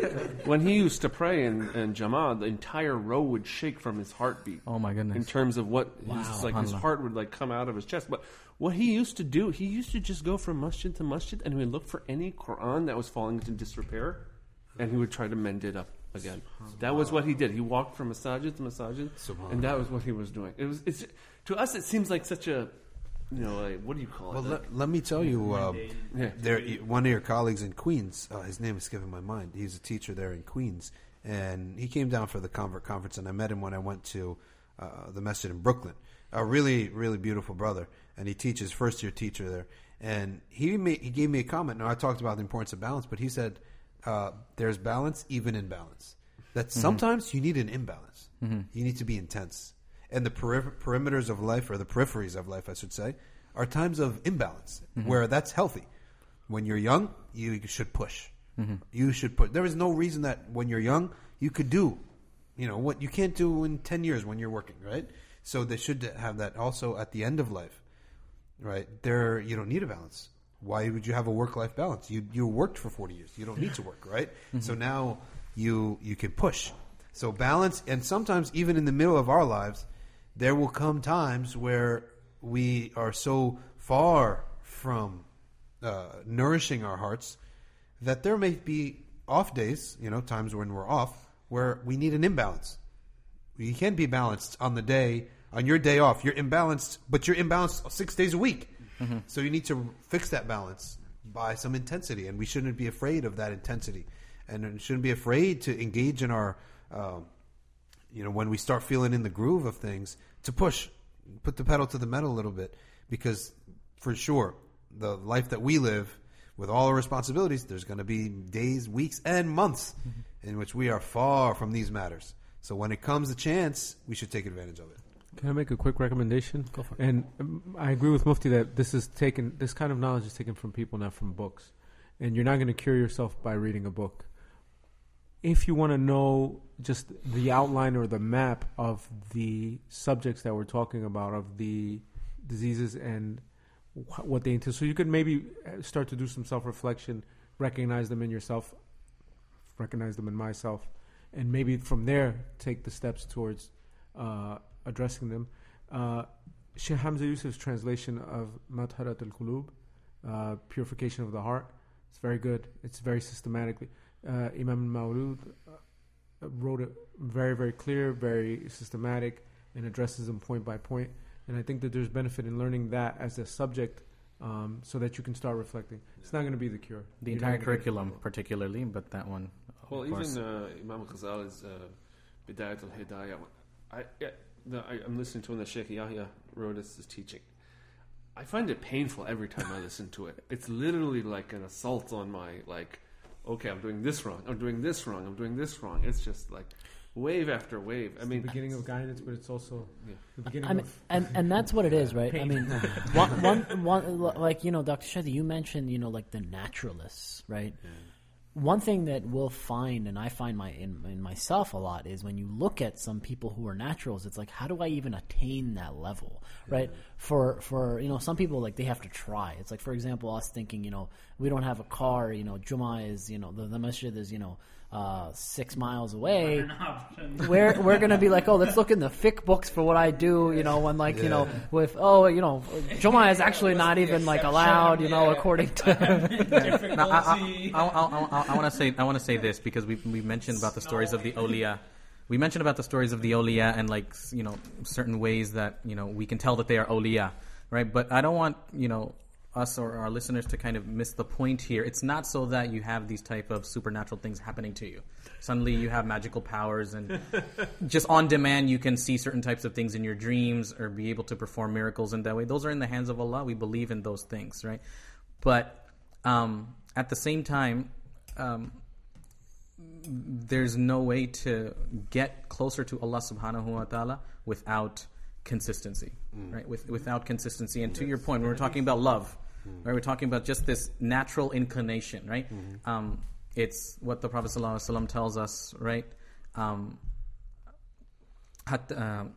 when he used to pray in, in Jama'ah, the entire row would shake from his heartbeat. Oh, my goodness. In terms of what his, Wow. like his heart would like come out of his chest. But what he used to do, he used to just go from masjid to masjid, and he would look for any Quran that was falling into disrepair, and he would try to mend it up again. That was what he did. He walked from masjid to masjid, and that was what he was doing. It was it's, to us. It seems like such a you know, like, what do you call it? Well, Like- let, let me tell you, uh, Yeah. there one of your colleagues in Queens. Uh, his name is skipping my mind. He's a teacher there in Queens, and he came down for the convert conference, and I met him when I went to uh, the masjid in Brooklyn. A really, really beautiful brother, and he teaches first year teacher there. And he made, he gave me a comment. Now I talked about the importance of balance, but he said uh, there's balance even in balance. That sometimes you need an imbalance. You need to be intense. And the peri- perimeters of life, or the peripheries of life, I should say, are times of imbalance mm-hmm. where that's healthy. When you're young, you should push. Mm-hmm. You should put. There is no reason that when you're young you could do, you know, what you can't do in ten years when you're working, right? So they should have that also at the end of life, right? There, you don't need a balance. Why would you have a work-life balance? You you worked for forty years. You don't need to work, right? Mm-hmm. So now you you can push. So balance, and sometimes even in the middle of our lives, there will come times where we are so far from uh, nourishing our hearts that there may be off days, you know, times when we're off, where we need an imbalance. You can be balanced on the day, on your day off. You're imbalanced, but you're imbalanced six days a week. So you need to fix that balance by some intensity, and we shouldn't be afraid of that intensity, and shouldn't be afraid to engage in our, um, you know, when we start feeling in the groove of things, to push, put the pedal to the metal a little bit, because for sure, the life that we live with all our responsibilities, there's going to be days, weeks, and months in which we are far from these matters. So when it comes a chance, we should take advantage of it. Can I make a quick recommendation? Go for it. And um, I agree with Mufti that this is taken. This kind of knowledge is taken from people, not from books. And you're not going to cure yourself by reading a book. If you want to know just the outline or the map of the subjects that we're talking about, of the diseases and wh- what they entail, so you could maybe uh, start to do some self-reflection, recognize them in yourself, recognize them in myself, and maybe from there take the steps towards uh, addressing them. Uh, Sheikh Hamza Yusuf's translation of Matharat al Qulub, uh, Purification of the Heart, it's very good. It's very systematically. Uh, Imam Maulud uh, wrote it very, very clear, very systematic, and addresses them point by point. And I think that there's benefit in learning that as a subject um, so that you can start reflecting. It's not going to be the cure. The You're entire curriculum, particularly, but that one. of Well, course. even uh, Imam Ghazali's uh, Bidayat al Hidayah. I, yeah, the, I, I'm listening to when the Sheikh Yahya wrote this, this teaching. I find it painful every time I listen to it. It's literally like an assault on my like. Okay, I'm doing this wrong. I'm doing this wrong. I'm doing this wrong. It's just like wave after wave. I It's mean, the beginning of guidance, but it's also Yeah. the beginning I mean, of and and that's what it is, right? I mean, one, one, one, like you know, Dr. Shadi, you mentioned, you know, like the naturalists, right? One thing that we'll find, and I find my in, in myself a lot, is when you look at some people who are naturals, it's like, how do I even attain that level, right? For for you know, some people like they have to try. It's like, for example, us thinking, you know, we don't have a car, you know, Juma is, you know, the, the masjid is, you know, uh, six miles away, we're we're gonna be like, oh, let's look in the fiqh books for what I do, you know, when like you know, with oh, you know, Juma is actually not even like allowed, you know, Yeah. according to. Now, I, Difficulty. I, I, I, want to say I want to say this because we we mentioned about the stories of the awliya. We mentioned about the stories of the awliya and like you know certain ways that you know we can tell that they are awliya, right? But I don't want you know us or our listeners to kind of miss the point here. It's not so that you have these type of supernatural things happening to you. Suddenly you have magical powers and just on demand you can see certain types of things in your dreams or be able to perform miracles in that way. Those are in the hands of Allah. We believe in those things, right? But um, at the same time, um, there's no way to get closer to Allah subhanahu wa ta'ala without consistency, right? With, without consistency. And to your point, when we're talking about love, mm. right? We're talking about just this natural inclination, right? Mm-hmm. Um, it's what the Prophet ﷺ tells us, right? Um, um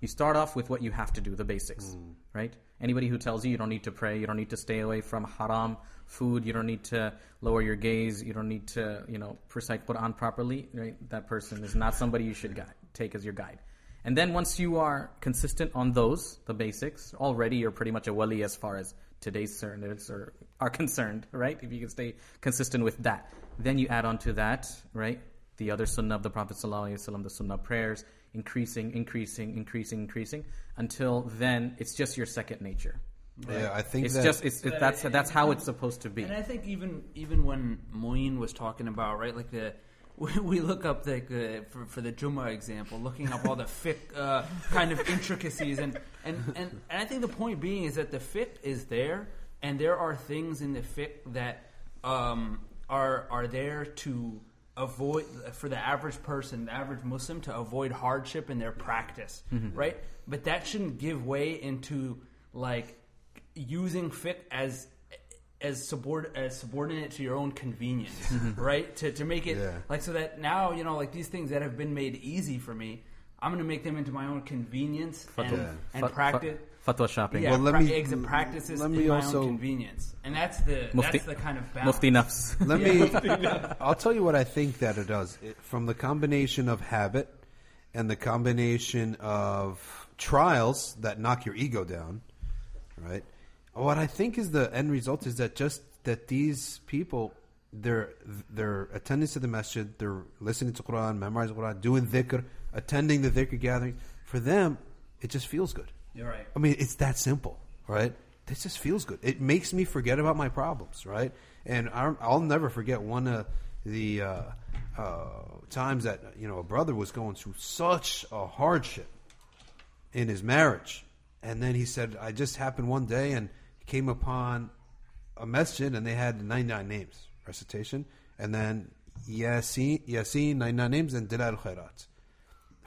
you start off with what you have to do, the basics, mm. right? Anybody who tells you you don't need to pray, you don't need to stay away from haram food, you don't need to lower your gaze, you don't need to, you know, recite Quran properly, right? That person is not somebody you should guide, take as your guide. And then once you are consistent on those, the basics, already you're pretty much a wali as far as today's standards are, are concerned, right? If you can stay consistent with that. Then you add on to that, right? The other sunnah of the Prophet ﷺ, the sunnah prayers, increasing, increasing, increasing, increasing, until then it's just your second nature. Yeah, I think It's that just it's it, that's that's how it's supposed to be. And I think even even when Moeen was talking about right, like the we, we look up the for, for the Juma example, looking up all the fiqh uh, kind of intricacies, and, and and and I think the point being is that the fiqh is there, and there are things in the fiqh that um, are are there to avoid for the average person, the average Muslim, to avoid hardship in their practice, right? But that shouldn't give way into like using fiqh as as subord- as subordinate to your own convenience, mm-hmm. right? To to make it Yeah. like so that now you know like these things that have been made easy for me, I'm going to make them into my own convenience and, Yeah. and Fat- practice. fat- fatwa shopping. Yeah, Well, let pra- me- exit practices let in me my own convenience, and that's the Mufti- that's the kind of balance. Mufti nafs. Let me. I'll tell you what I think that it does. It, from the combination of habit and the combination of trials that knock your ego down, right? What I think is the end result is that just that these people, their their attendance to the masjid, they're listening to Quran, memorizing Quran, doing dhikr, attending the dhikr gathering. For them, it just feels good. You're right. I mean, it's that simple, right? This just feels good. It makes me forget about my problems, right? And I'm, I'll never forget one of the uh, uh, times that you know a brother was going through such a hardship in his marriage, and then he said, "I just happened one day and came upon a masjid, and they had 99 names recitation, and then Yasin, Yasin 99 names, and Dala'il khairat."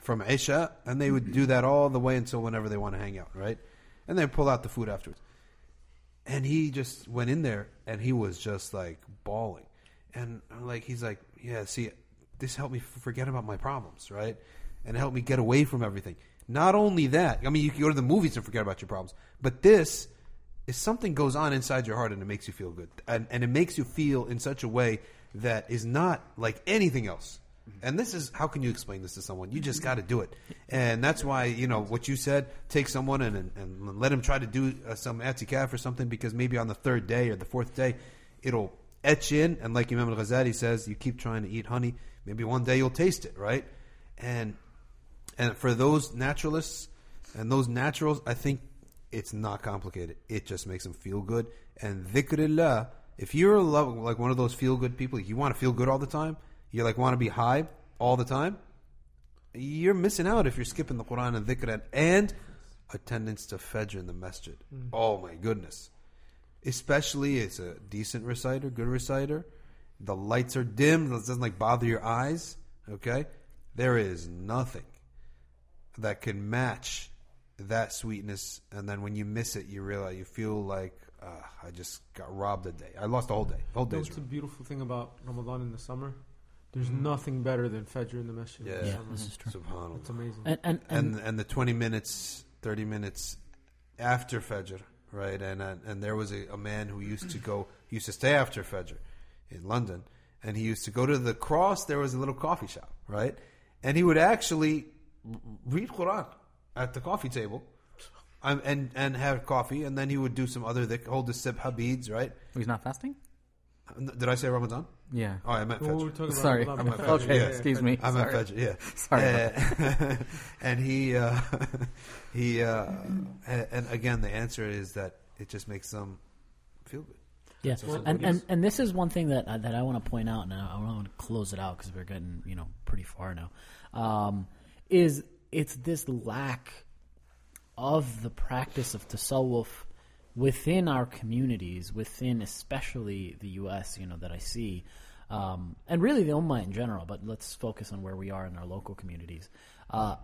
from Isha, and they would do that all the way until whenever they want to hang out, right? And then pull out the food afterwards. And he just went in there, and he was just like bawling, and like he's like, yeah, see, this helped me forget about my problems, right? And it helped me get away from everything. Not only that, I mean, you can go to the movies and forget about your problems, but this is something goes on inside your heart, and it makes you feel good, and, and it makes you feel in such a way that is not like anything else. And this is how can you explain this to someone? You just got to do it, and that's why you know what you said. Take someone and and, let him try to do uh, some etikaf or something because maybe on the third day or the fourth day, it'll etch in. And like Imam Al Ghazali says, you keep trying to eat honey. Maybe one day you'll taste it, right? And and for those naturalists and those naturals, I think it's not complicated. It just makes them feel good. And dhikrillah, if you're lo- like one of those feel good people, you want to feel good all the time, you like want to be high all the time, you're missing out if you're skipping the Quran and dhikr and, attendance to Fajr in the masjid. Mm. Oh my goodness. Especially it's a decent reciter, good reciter. The lights are dim, it doesn't like bother your eyes. Okay? There is nothing that can match that sweetness and then when you miss it you realize you feel like uh, I just got robbed a day. I lost the whole day. The whole That's day's the ruined. beautiful thing about Ramadan in the summer. There's nothing better than Fajr in the masjid. Yeah. Yeah, this is true. Subhanallah. It's amazing. And and, and, and and the 20 minutes 30 minutes after fajr right? And uh, and there was a, a man who used to go, he used to stay after Fajr in London, and he used to go to the cross. There was a little coffee shop, right? And he would actually read Quran at the coffee table, um, and and have coffee, and then he would do some other dhikr, hold the sibha beads, right? He's not fasting. Did I say Ramadan? Yeah. Oh, I meant Well, Fajr. we're talking about Sorry. Ramadan. I'm a Okay. Yeah. Excuse me. I'm Sorry. at Fajr, yeah. Sorry Uh, and he, uh, he, uh, and and again, the answer is that it just makes them feel good. Yeah, and, and and this is one thing that I- that I want to point out, and I, I want to close it out because we're getting you know pretty far now. Um, is it's this lack of the practice of tasawwuf within our communities, within especially the U.S. You know that I see, um, and really the Ummah in general. But let's focus on where we are in our local communities. Uh,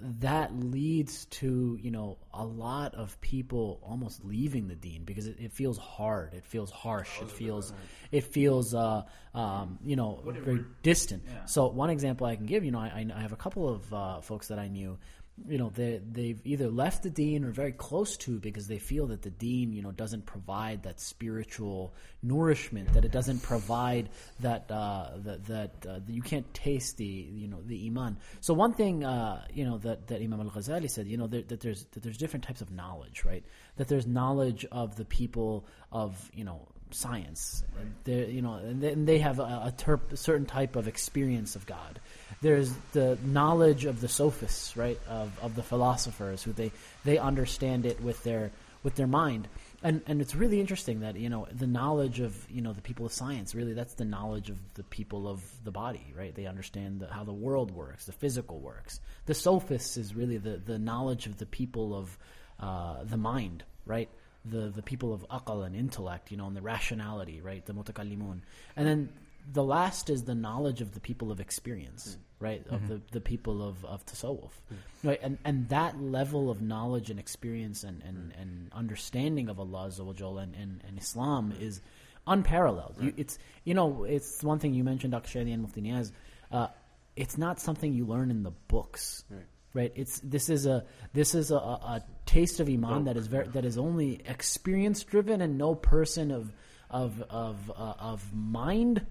that leads to you know a lot of people almost leaving the deen because it, it feels hard. It feels harsh. It feels it feels uh, um, you know very distant. So one example i can give you know i, I have a couple of uh, folks that i knew you know they they've either left the deen or very close to because they feel that the deen you know doesn't provide that spiritual nourishment that it doesn't provide that uh, that that, uh, you can't taste the you know the iman. So one thing uh, you know that, that Imam al-Ghazali said you know that, that there's that there's different types of knowledge right? That there's knowledge of the people of you know science you know and they have a, a terp, certain type of experience of God there's the knowledge of the sophists, right, of, of the philosophers, who they, they understand it with their with their mind, and and it's really interesting that you know the knowledge of you know the people of science really that's the knowledge of the people of the body, right? They understand the, how the world works, the physical works. The sophists is really the the knowledge of the people of uh, the mind, right? The the people of aqal and intellect, you know, and the rationality, right? The mutakallimun, and then the last is the knowledge of the people of experience, mm. right? Of mm-hmm. the, the people of, of tasawwuf. Mm. Right? And and that level of knowledge and experience and, and, mm. and understanding of Allah Azza wa Jalla and, and, and Islam is unparalleled. You, it's you know, it's one thing you mentioned Dr. Shadi and Mufti Niaz, uh, it's not something you learn in the books. Right. It's this is a this is a, a, a taste of iman that is very that is only experience driven and no person of of of uh, of mind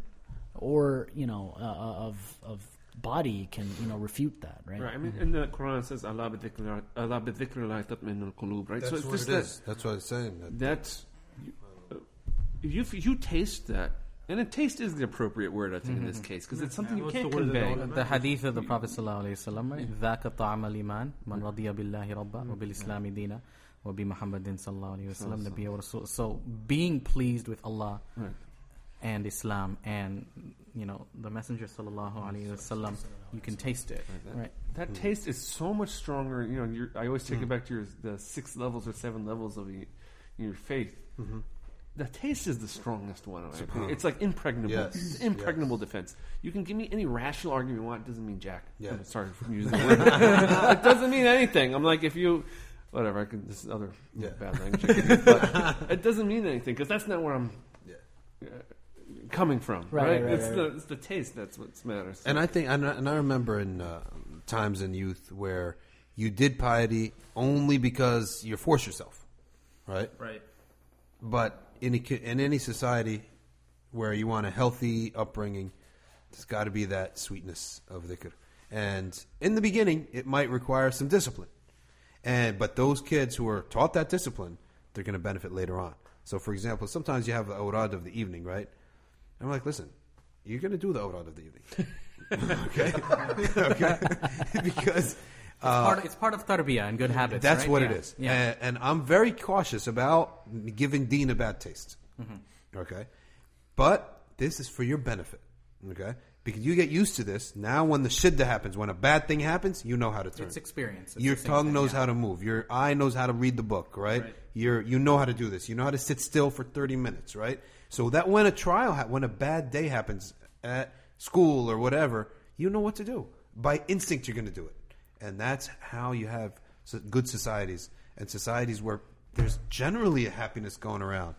or you know uh, of of body can you know refute that right, Right. I mean, in the Quran it says Allah bidhikrillah Allah bidhikrillah tatma'innul qulub, right? That's so it's what just it that is. That's what it's saying. That- that's you- uh, if you if you taste that, and a taste is the appropriate word I think in this case because it's something you What's can't the word that convey. don't- The hadith of the Prophet sallallahu alaihi wasallam, right? ذاك طعم الإيمان من رضي بالله ربا وبالإسلام دينا وبمحمد صلى الله عليه وسلم نبيا ورسول. So being pleased with Allah Right. and Islam and you know the Messenger sallallahu alaihi wasallam, you can taste it, right? That taste is so much stronger. You know, you're, I always take it back to your the six levels or seven levels of your, your faith. The taste is the strongest one. In my. It's like impregnable. Yes, It's impregnable defense. You can give me any rational argument you want. It doesn't mean jack. Yeah. I'm sorry for using the word. it doesn't mean anything. I'm like, if you, whatever, I can. This is other Yeah. bad language. I use, but it doesn't mean anything because that's not where I'm Yeah. uh, coming from. Right, Right. right, it's right, the it's the taste that's what matters. And I think, and I, and I remember in uh, times in youth where you did piety only because you force yourself, right? Right. But in in any society where you want a healthy upbringing, there's got to be that sweetness of dhikr. And in the beginning, it might require some discipline. And but those kids who are taught that discipline, they're going to benefit later on. So, for example, sometimes you have the awrad of the evening, right? And I'm like, listen, you're going to do the awrad of the evening, okay? okay, because It's, part, it's part of tarbiyah and good habits. that's right? what yeah. it is. Yeah. And, and I'm very cautious about giving Deen a bad taste. Mm-hmm. Okay? But this is for your benefit. Okay? Because you get used to this. Now, when the shidda happens, when a bad thing happens, you know how to turn. It's experience. It's your tongue thing, knows yeah. how to move. Your eye knows how to read the book, right? Right. You're, you know how to do this. You know how to sit still for 30 minutes, right? So that when a trial, ha- when a bad day happens at school or whatever, you know what to do. By instinct, you're going to do it. And that's how you have good societies and societies where there's generally a happiness going around.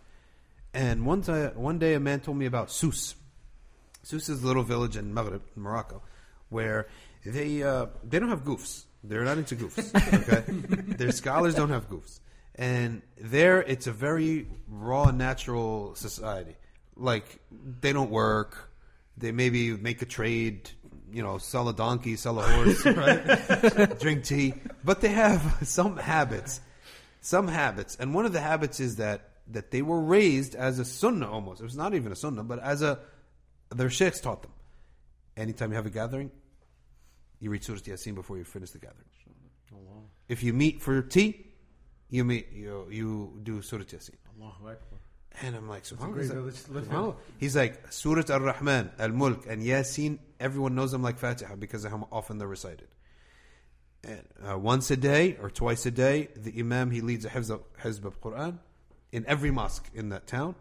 And one, time, one day, a man told me about Sousse. Sousse is a little village in Maghreb, in Morocco, where they uh, they don't have goofs. They're not into goofs. Okay, their scholars don't have goofs, and there it's a very raw, natural society. Like they don't work. They maybe make a trade. You know, sell a donkey, sell a horse, right? drink tea. But they have some habits, some habits, and one of the habits is that that they were raised as a sunnah almost. It was not even a sunnah, but as a their sheikhs taught them. Anytime you have a gathering, you read Surah Yasin before you finish the gathering. If you meet for tea, you meet you you do Surah Yasin. And I'm like, great subhanallah. village to live in. subhanallah. He's like Surah Al Rahman, Al Mulk, and Yasin. Everyone knows them like Fatiha because of how often they're recited. And uh, once a day or twice a day, the Imam he leads a hizb of, hizb of Quran in every mosque in that town.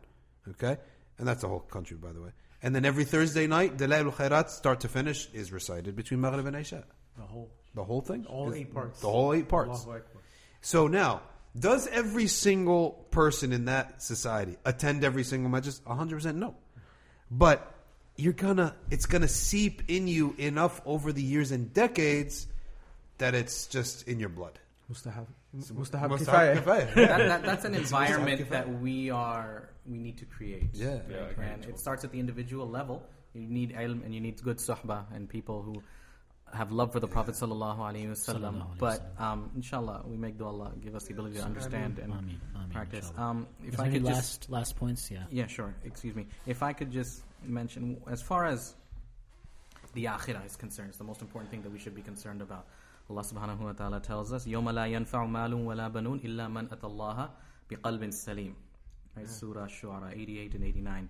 Okay, and that's the whole country, by the way. And then every Thursday night, Dalail al Khairat, start to finish, is recited between Maghrib and Isha. The whole, The whole thing, all eight parts. The whole eight parts. So now, does every single person in that society attend every single majlis? 100% no. But you're gonna, it's gonna seep in you enough over the years and decades that it's just in your blood. Mustahab. Mustahab Mustahab kifaya. kifaya. that, that, that's an environment that we are we need to create. Yeah. Yeah, and it starts at the individual level. You need ilm and you need good suhbah and people who have love for the Prophet sallallahu alaihi wasallam. But um, inshallah, we make dua Allah give us the ability to understand and practice. Um, if I could last just, last points, yeah, yeah, sure. Excuse me. If I could just mention, as far as the akhirah is concerned, it's the most important thing that we should be concerned about. Allah subhanahu wa taala tells us, "Yawma la yanfa'u malun wa la banun illa man atallaha biqalbin salim." Right, yeah. Surah Shu'ara 88 and 89.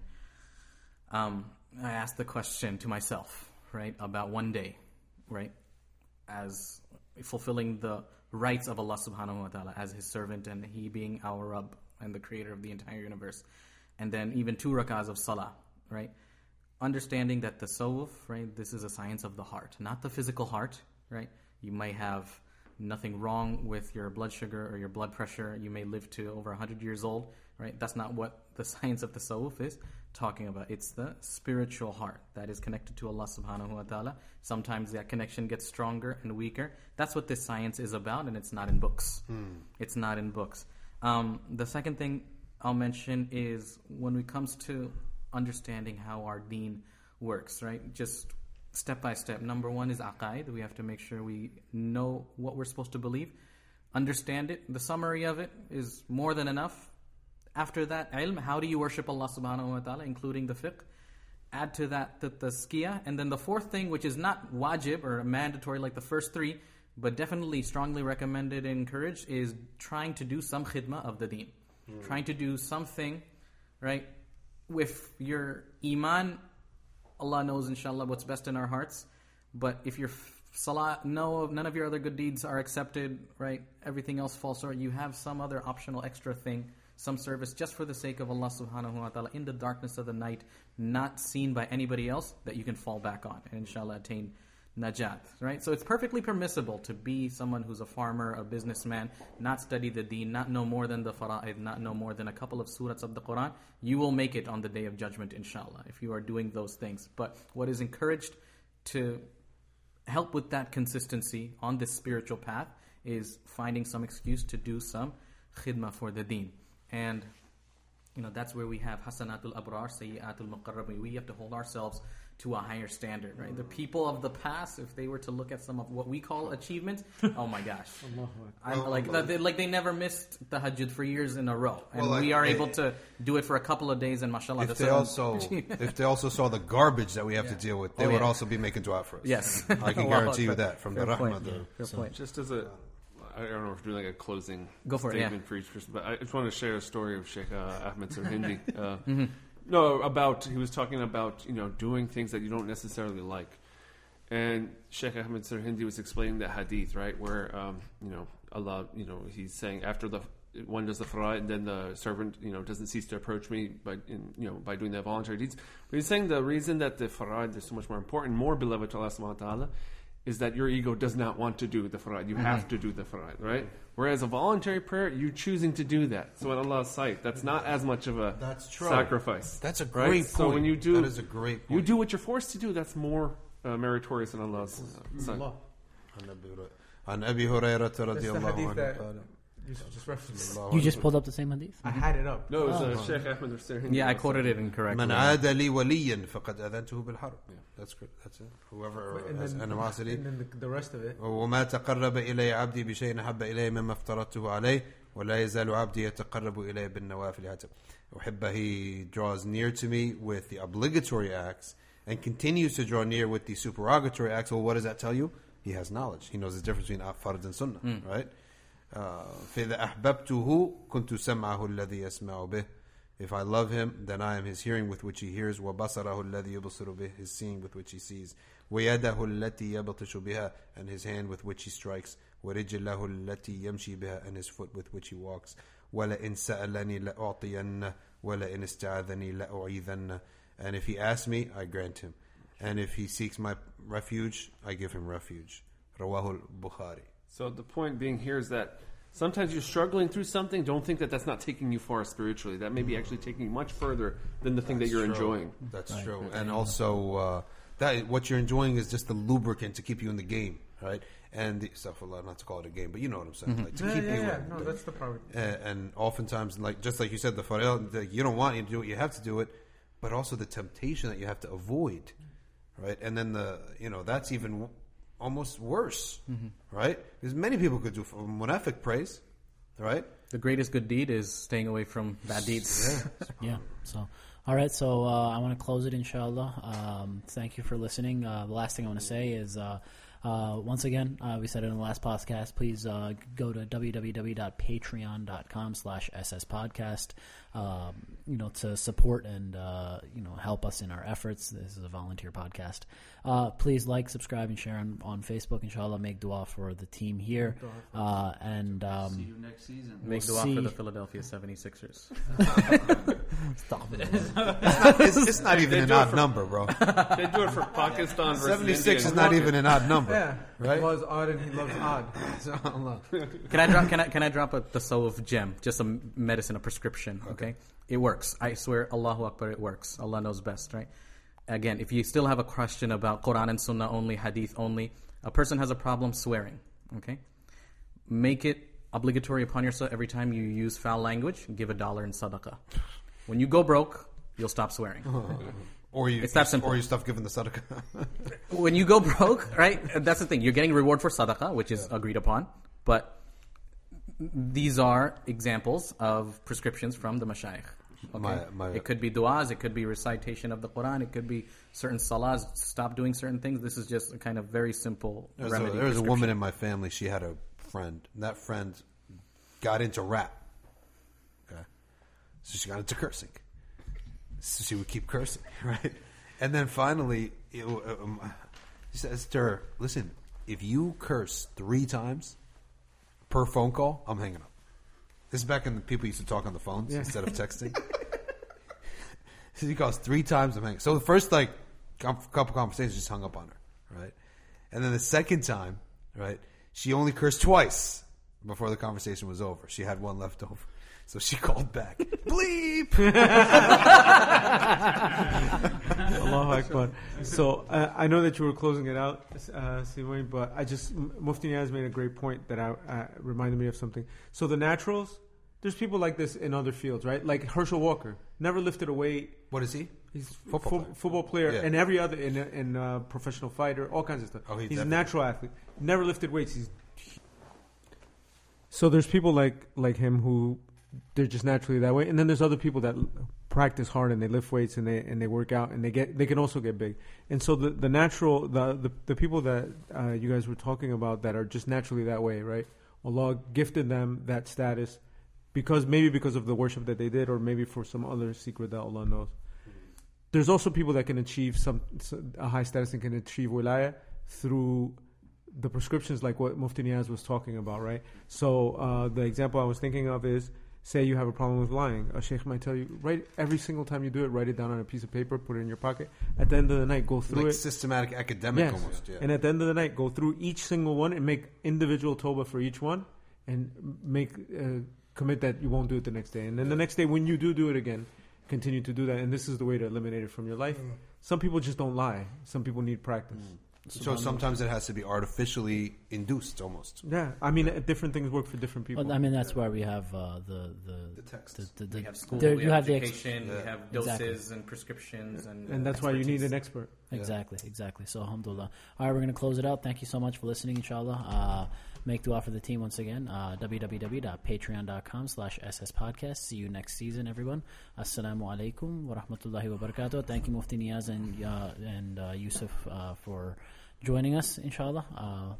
Um, I asked the question to myself, right, about one day right, as fulfilling the rights of Allah subhanahu wa ta'ala as His servant and He being our Rabb and the creator of the entire universe. And then even two rakahs of salah, right? Understanding that tasawwuf, right, this is a science of the heart, not the physical heart, right? You may have nothing wrong with your blood sugar or your blood pressure. You may live to over 100 years old, right? That's not what the science of tasawwuf is talking about. It's the spiritual heart that is connected to Allah subhanahu wa ta'ala. Sometimes that connection gets stronger and weaker. That's what this science is about, and it's not in books. It's not in books. Um, the second thing I'll mention is when it comes to understanding how our deen works, right? Just step by step. Number one is aqaid. We have to make sure we know what we're supposed to believe, understand it. The summary of it is more than enough. After that, ilm, how do you worship Allah subhanahu wa ta'ala, including the fiqh? Add to that the tazkiyah. And then the fourth thing, which is not wajib or mandatory like the first three, but definitely strongly recommended and encouraged, is trying to do some khidmah of the deen. Hmm. Trying to do something, right? With your iman, Allah knows inshallah what's best in our hearts. But if your salah, no, none of your other good deeds are accepted, right? Everything else falls short. You have some other optional extra thing, some service just for the sake of Allah subhanahu wa ta'ala in the darkness of the night, not seen by anybody else that you can fall back on and inshallah attain najat, right? So it's perfectly permissible to be someone who's a farmer, a businessman, not study the deen, not know more than the fara'id, not know more than a couple of surahs of the Quran. You will make it on the day of judgment, inshallah, if you are doing those things. But what is encouraged to help with that consistency on this spiritual path is finding some excuse to do some khidmah for the deen. And you know that's where we have hasanatul abrar, sayyiatul muqarrabin. We have to hold ourselves to a higher standard, right? The people of the past, if they were to look at some of what we call achievements, oh my gosh, I, like they, like they never missed the Hajj for years in a row, and Well, like, we are they- able to do it for a couple of days, and mashallah, If they also if they also saw the garbage that we have to deal with, oh, they Oh, would yeah. also be making dua for us. Yes. I can Allahu guarantee you that from Fair the point. rahmah. Fair point. Just as a, I don't know if we're doing like a closing Go for it, statement yeah. for each person, but I just want to share a story of Sheikh uh, Ahmed Sirhindi. Uh, Mm-hmm. No, about he was talking about you know doing things that you don't necessarily like, and Sheikh Ahmed Sirhindi was explaining the hadith right where um, you know Allah you know he's saying after the one does the fara'id and then the servant you know doesn't cease to approach me by in, you know by doing the voluntary deeds. But he's saying the reason that the fara'id is so much more important, more beloved to Allah subhanahu wa ta'ala, is that your ego does not want to do the fara'id. You Mm-hmm. have to do the fara'id, right? Whereas a voluntary prayer, you choosing to do that. So in Allah's sight, that's not as much of a That's true. sacrifice. That's a right? great So point. when you do, That is a great You point. do what you're forced to do. That's more uh, meritorious in Allah's uh, sight. Allah. عن أبي هريرة رضي That's the الله hadith عنه that قال just reference You just pulled up the same hadith. I had it up. No, it was uh, Sheikh Ahmed Hussein. Yeah, I quoted it incorrectly. من عاد لي وليا فقد أذنته بالحرب. That's good. That's it. Whoever And has then, animosity. and then the, the rest of it. وما تقرب إلي عبدي بشيء أحب إلي مما افترضته عليه ولا يزال عبدي يتقرب إلي بالنوافل حتى أحب he draws near to me with the obligatory acts and continues to draw near with the supererogatory acts. Well, what does that tell you? He has knowledge. He knows the difference between fard and sunnah, right? Uh, فإذا أحببته كنت سمعه الذي يسمع به If I love him, then I am his hearing with which he hears, وبصره الذي يبصر به, his seeing with which he sees, ويده التي يبطش بها, and his hand with which he strikes, ورجله التي يمشي بها, and his foot with which he walks. ولئن سألني لأعطينه, ولئن استعاذني لأعيذنه. And if he asks me, I grant him. And if he seeks my refuge, I give him refuge. رواه البخاري. so the point being here is that sometimes you're struggling through something. Don't think that that's not taking you far spiritually. That may be actually taking you much further than the thing that you're true. enjoying. That's true. And also, uh, that what you're enjoying is just the lubricant to keep you in the game, right? And the, astaghfirullah, not to call it a game, but you know what I'm saying. Like to Yeah, keep yeah, you yeah. in. No, that's the part. and, and oftentimes, like just like you said, the farel, the, you don't want you to do it, you have to do it, but also the temptation that you have to avoid, right? And then the you know that's even w- almost worse, right? Because many people could do for munafiq praise, right? The greatest good deed is staying away from bad deeds. Yeah. So, all right. So uh, I want to close it, inshallah. Um, thank you for listening. Uh, the last thing I want to say is. Uh, uh, once again, uh, we said it in the last podcast. Please uh, go to www.patreon.com slash sspodcast, um, you know, to support and, uh, you know, help us in our efforts. This is a volunteer podcast. Uh, please like, subscribe, and share on, on Facebook. Inshallah, make dua for the team here. Uh, and See um, you next season. Make We'll dua see. for the Philadelphia 76ers. stop it. It's, it's not even an odd number, bro. they do it for Pakistan versus Seventy six India. is not even an odd number, Yeah, right? Allah is odd and He loves odd. So, Can I drop? Can I? Can I drop a tasawwuf gem? Just a medicine, a prescription. Okay, it works. I swear, Allahu Akbar, it works. Allah knows best, right? Again, if you still have a question about Quran and Sunnah only, Hadith only, a person has a problem swearing. Okay, make it obligatory upon yourself every time you use foul language. Give a dollar in sadaqah. When you go broke, you'll stop swearing. Or you, It's that simple. Or you stop giving the sadaqah. when you go broke, right? That's the thing. You're getting reward for sadaqah, which is agreed upon. But these are examples of prescriptions from the mashayikh. Okay? My- my- it could be du'as, it could be recitation of the Quran, it could be certain salahs, stop doing certain things. This is just a kind of very simple There was, a, remedy. there was a woman in my family. She had a friend, and that friend got into rap. Okay, so she got into cursing. So she would keep cursing, right? And then finally, it, um, he says to her, "Listen, if you curse three times per phone call, I'm hanging up." This is back when the people used to talk on the phones Yeah. instead of texting. so he calls three times, I'm hanging. So the first like com- couple conversations just hung up on her, right? And then the second time, right, she only cursed twice before the conversation was over. She had one left over. So she called back. Bleep! Allahu Akbar. So uh, I know that you were closing it out, uh, Simone, but I just Mufti Niaz made a great point that I, uh, reminded me of something. So the naturals, there's people like this in other fields, right? Like Herschel Walker, never lifted a weight. What is he? He's Football football, player. football player Yeah. and every other in in uh, professional fighter, all kinds of stuff. Oh, he's he's a natural athlete. Never lifted weights. He's so there's people like like him who they're just naturally that way, and then there's other people that practice hard and they lift weights and they and they work out and they get they can also get big. And so the the natural the the, the people that uh, you guys were talking about that are just naturally that way, right? Allah gifted them that status because maybe because of the worship that they did, or maybe for some other secret that Allah knows. There's also people that can achieve some a high status and can achieve wilaya through the prescriptions like what Mufti Niaz was talking about, right? So uh, the example I was thinking of is say you have a problem with lying. A sheikh might tell you, write every single time you do it, write it down on a piece of paper, put it in your pocket. At the end of the night, go through Like it. systematic academic Yes. almost. Yeah. And at the end of the night, go through each single one and make individual toba for each one, and make uh, commit that you won't do it the next day. And then the next day, when you do do it again, continue to do that. And this is the way to eliminate it from your life. Some people just don't lie. Some people need practice. So sometimes it has to be artificially induced, almost. Yeah, I mean, uh, different things work for different people. Well, I mean, that's why we have uh, the the The texts. The, the, We have school, there, we you have have the ex- education, we have doses Exactly. and prescriptions, and and that's why you need an expert. Exactly, exactly. So, alhamdulillah. All right, we're going to close it out. Thank you so much for listening, inshallah. Uh, make dua for the team once again. Uh, www.patreon.com slash sspodcast. See you next season, everyone. Assalamu alaikum wa rahmatullahi wa barakatuh. Thank you, Mufti Niaz and, uh, and uh, Yusuf, uh, for joining us, inshallah. Uh,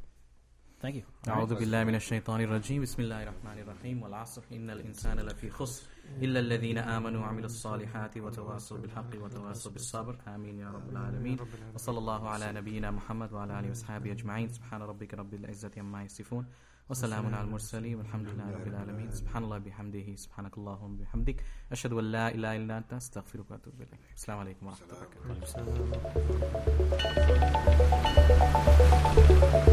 thank you. أعوذ بالله من الشيطان الرجيم. بسم الله الرحمن الرحيم. والعصر. إن الإنسان لفي خسر إلا الذين آمنوا وعملوا الصالحات وتواصوا بالحق وتواصوا بالصبر. آمين يا رب العالمين. وصلى الله على نبينا محمد وعلى آله وصحبه أجمعين. سبحان ربك رب العزة عما يصفون. وسلام على المرسلين والحمد لله رب العالمين. سبحان الله بحمده سبحانك اللهم وبحمدك أشهد أن لا إله إلا أنت أستغفرك وأتوب إليك. السلام عليكم ورحمة الله وبركاته.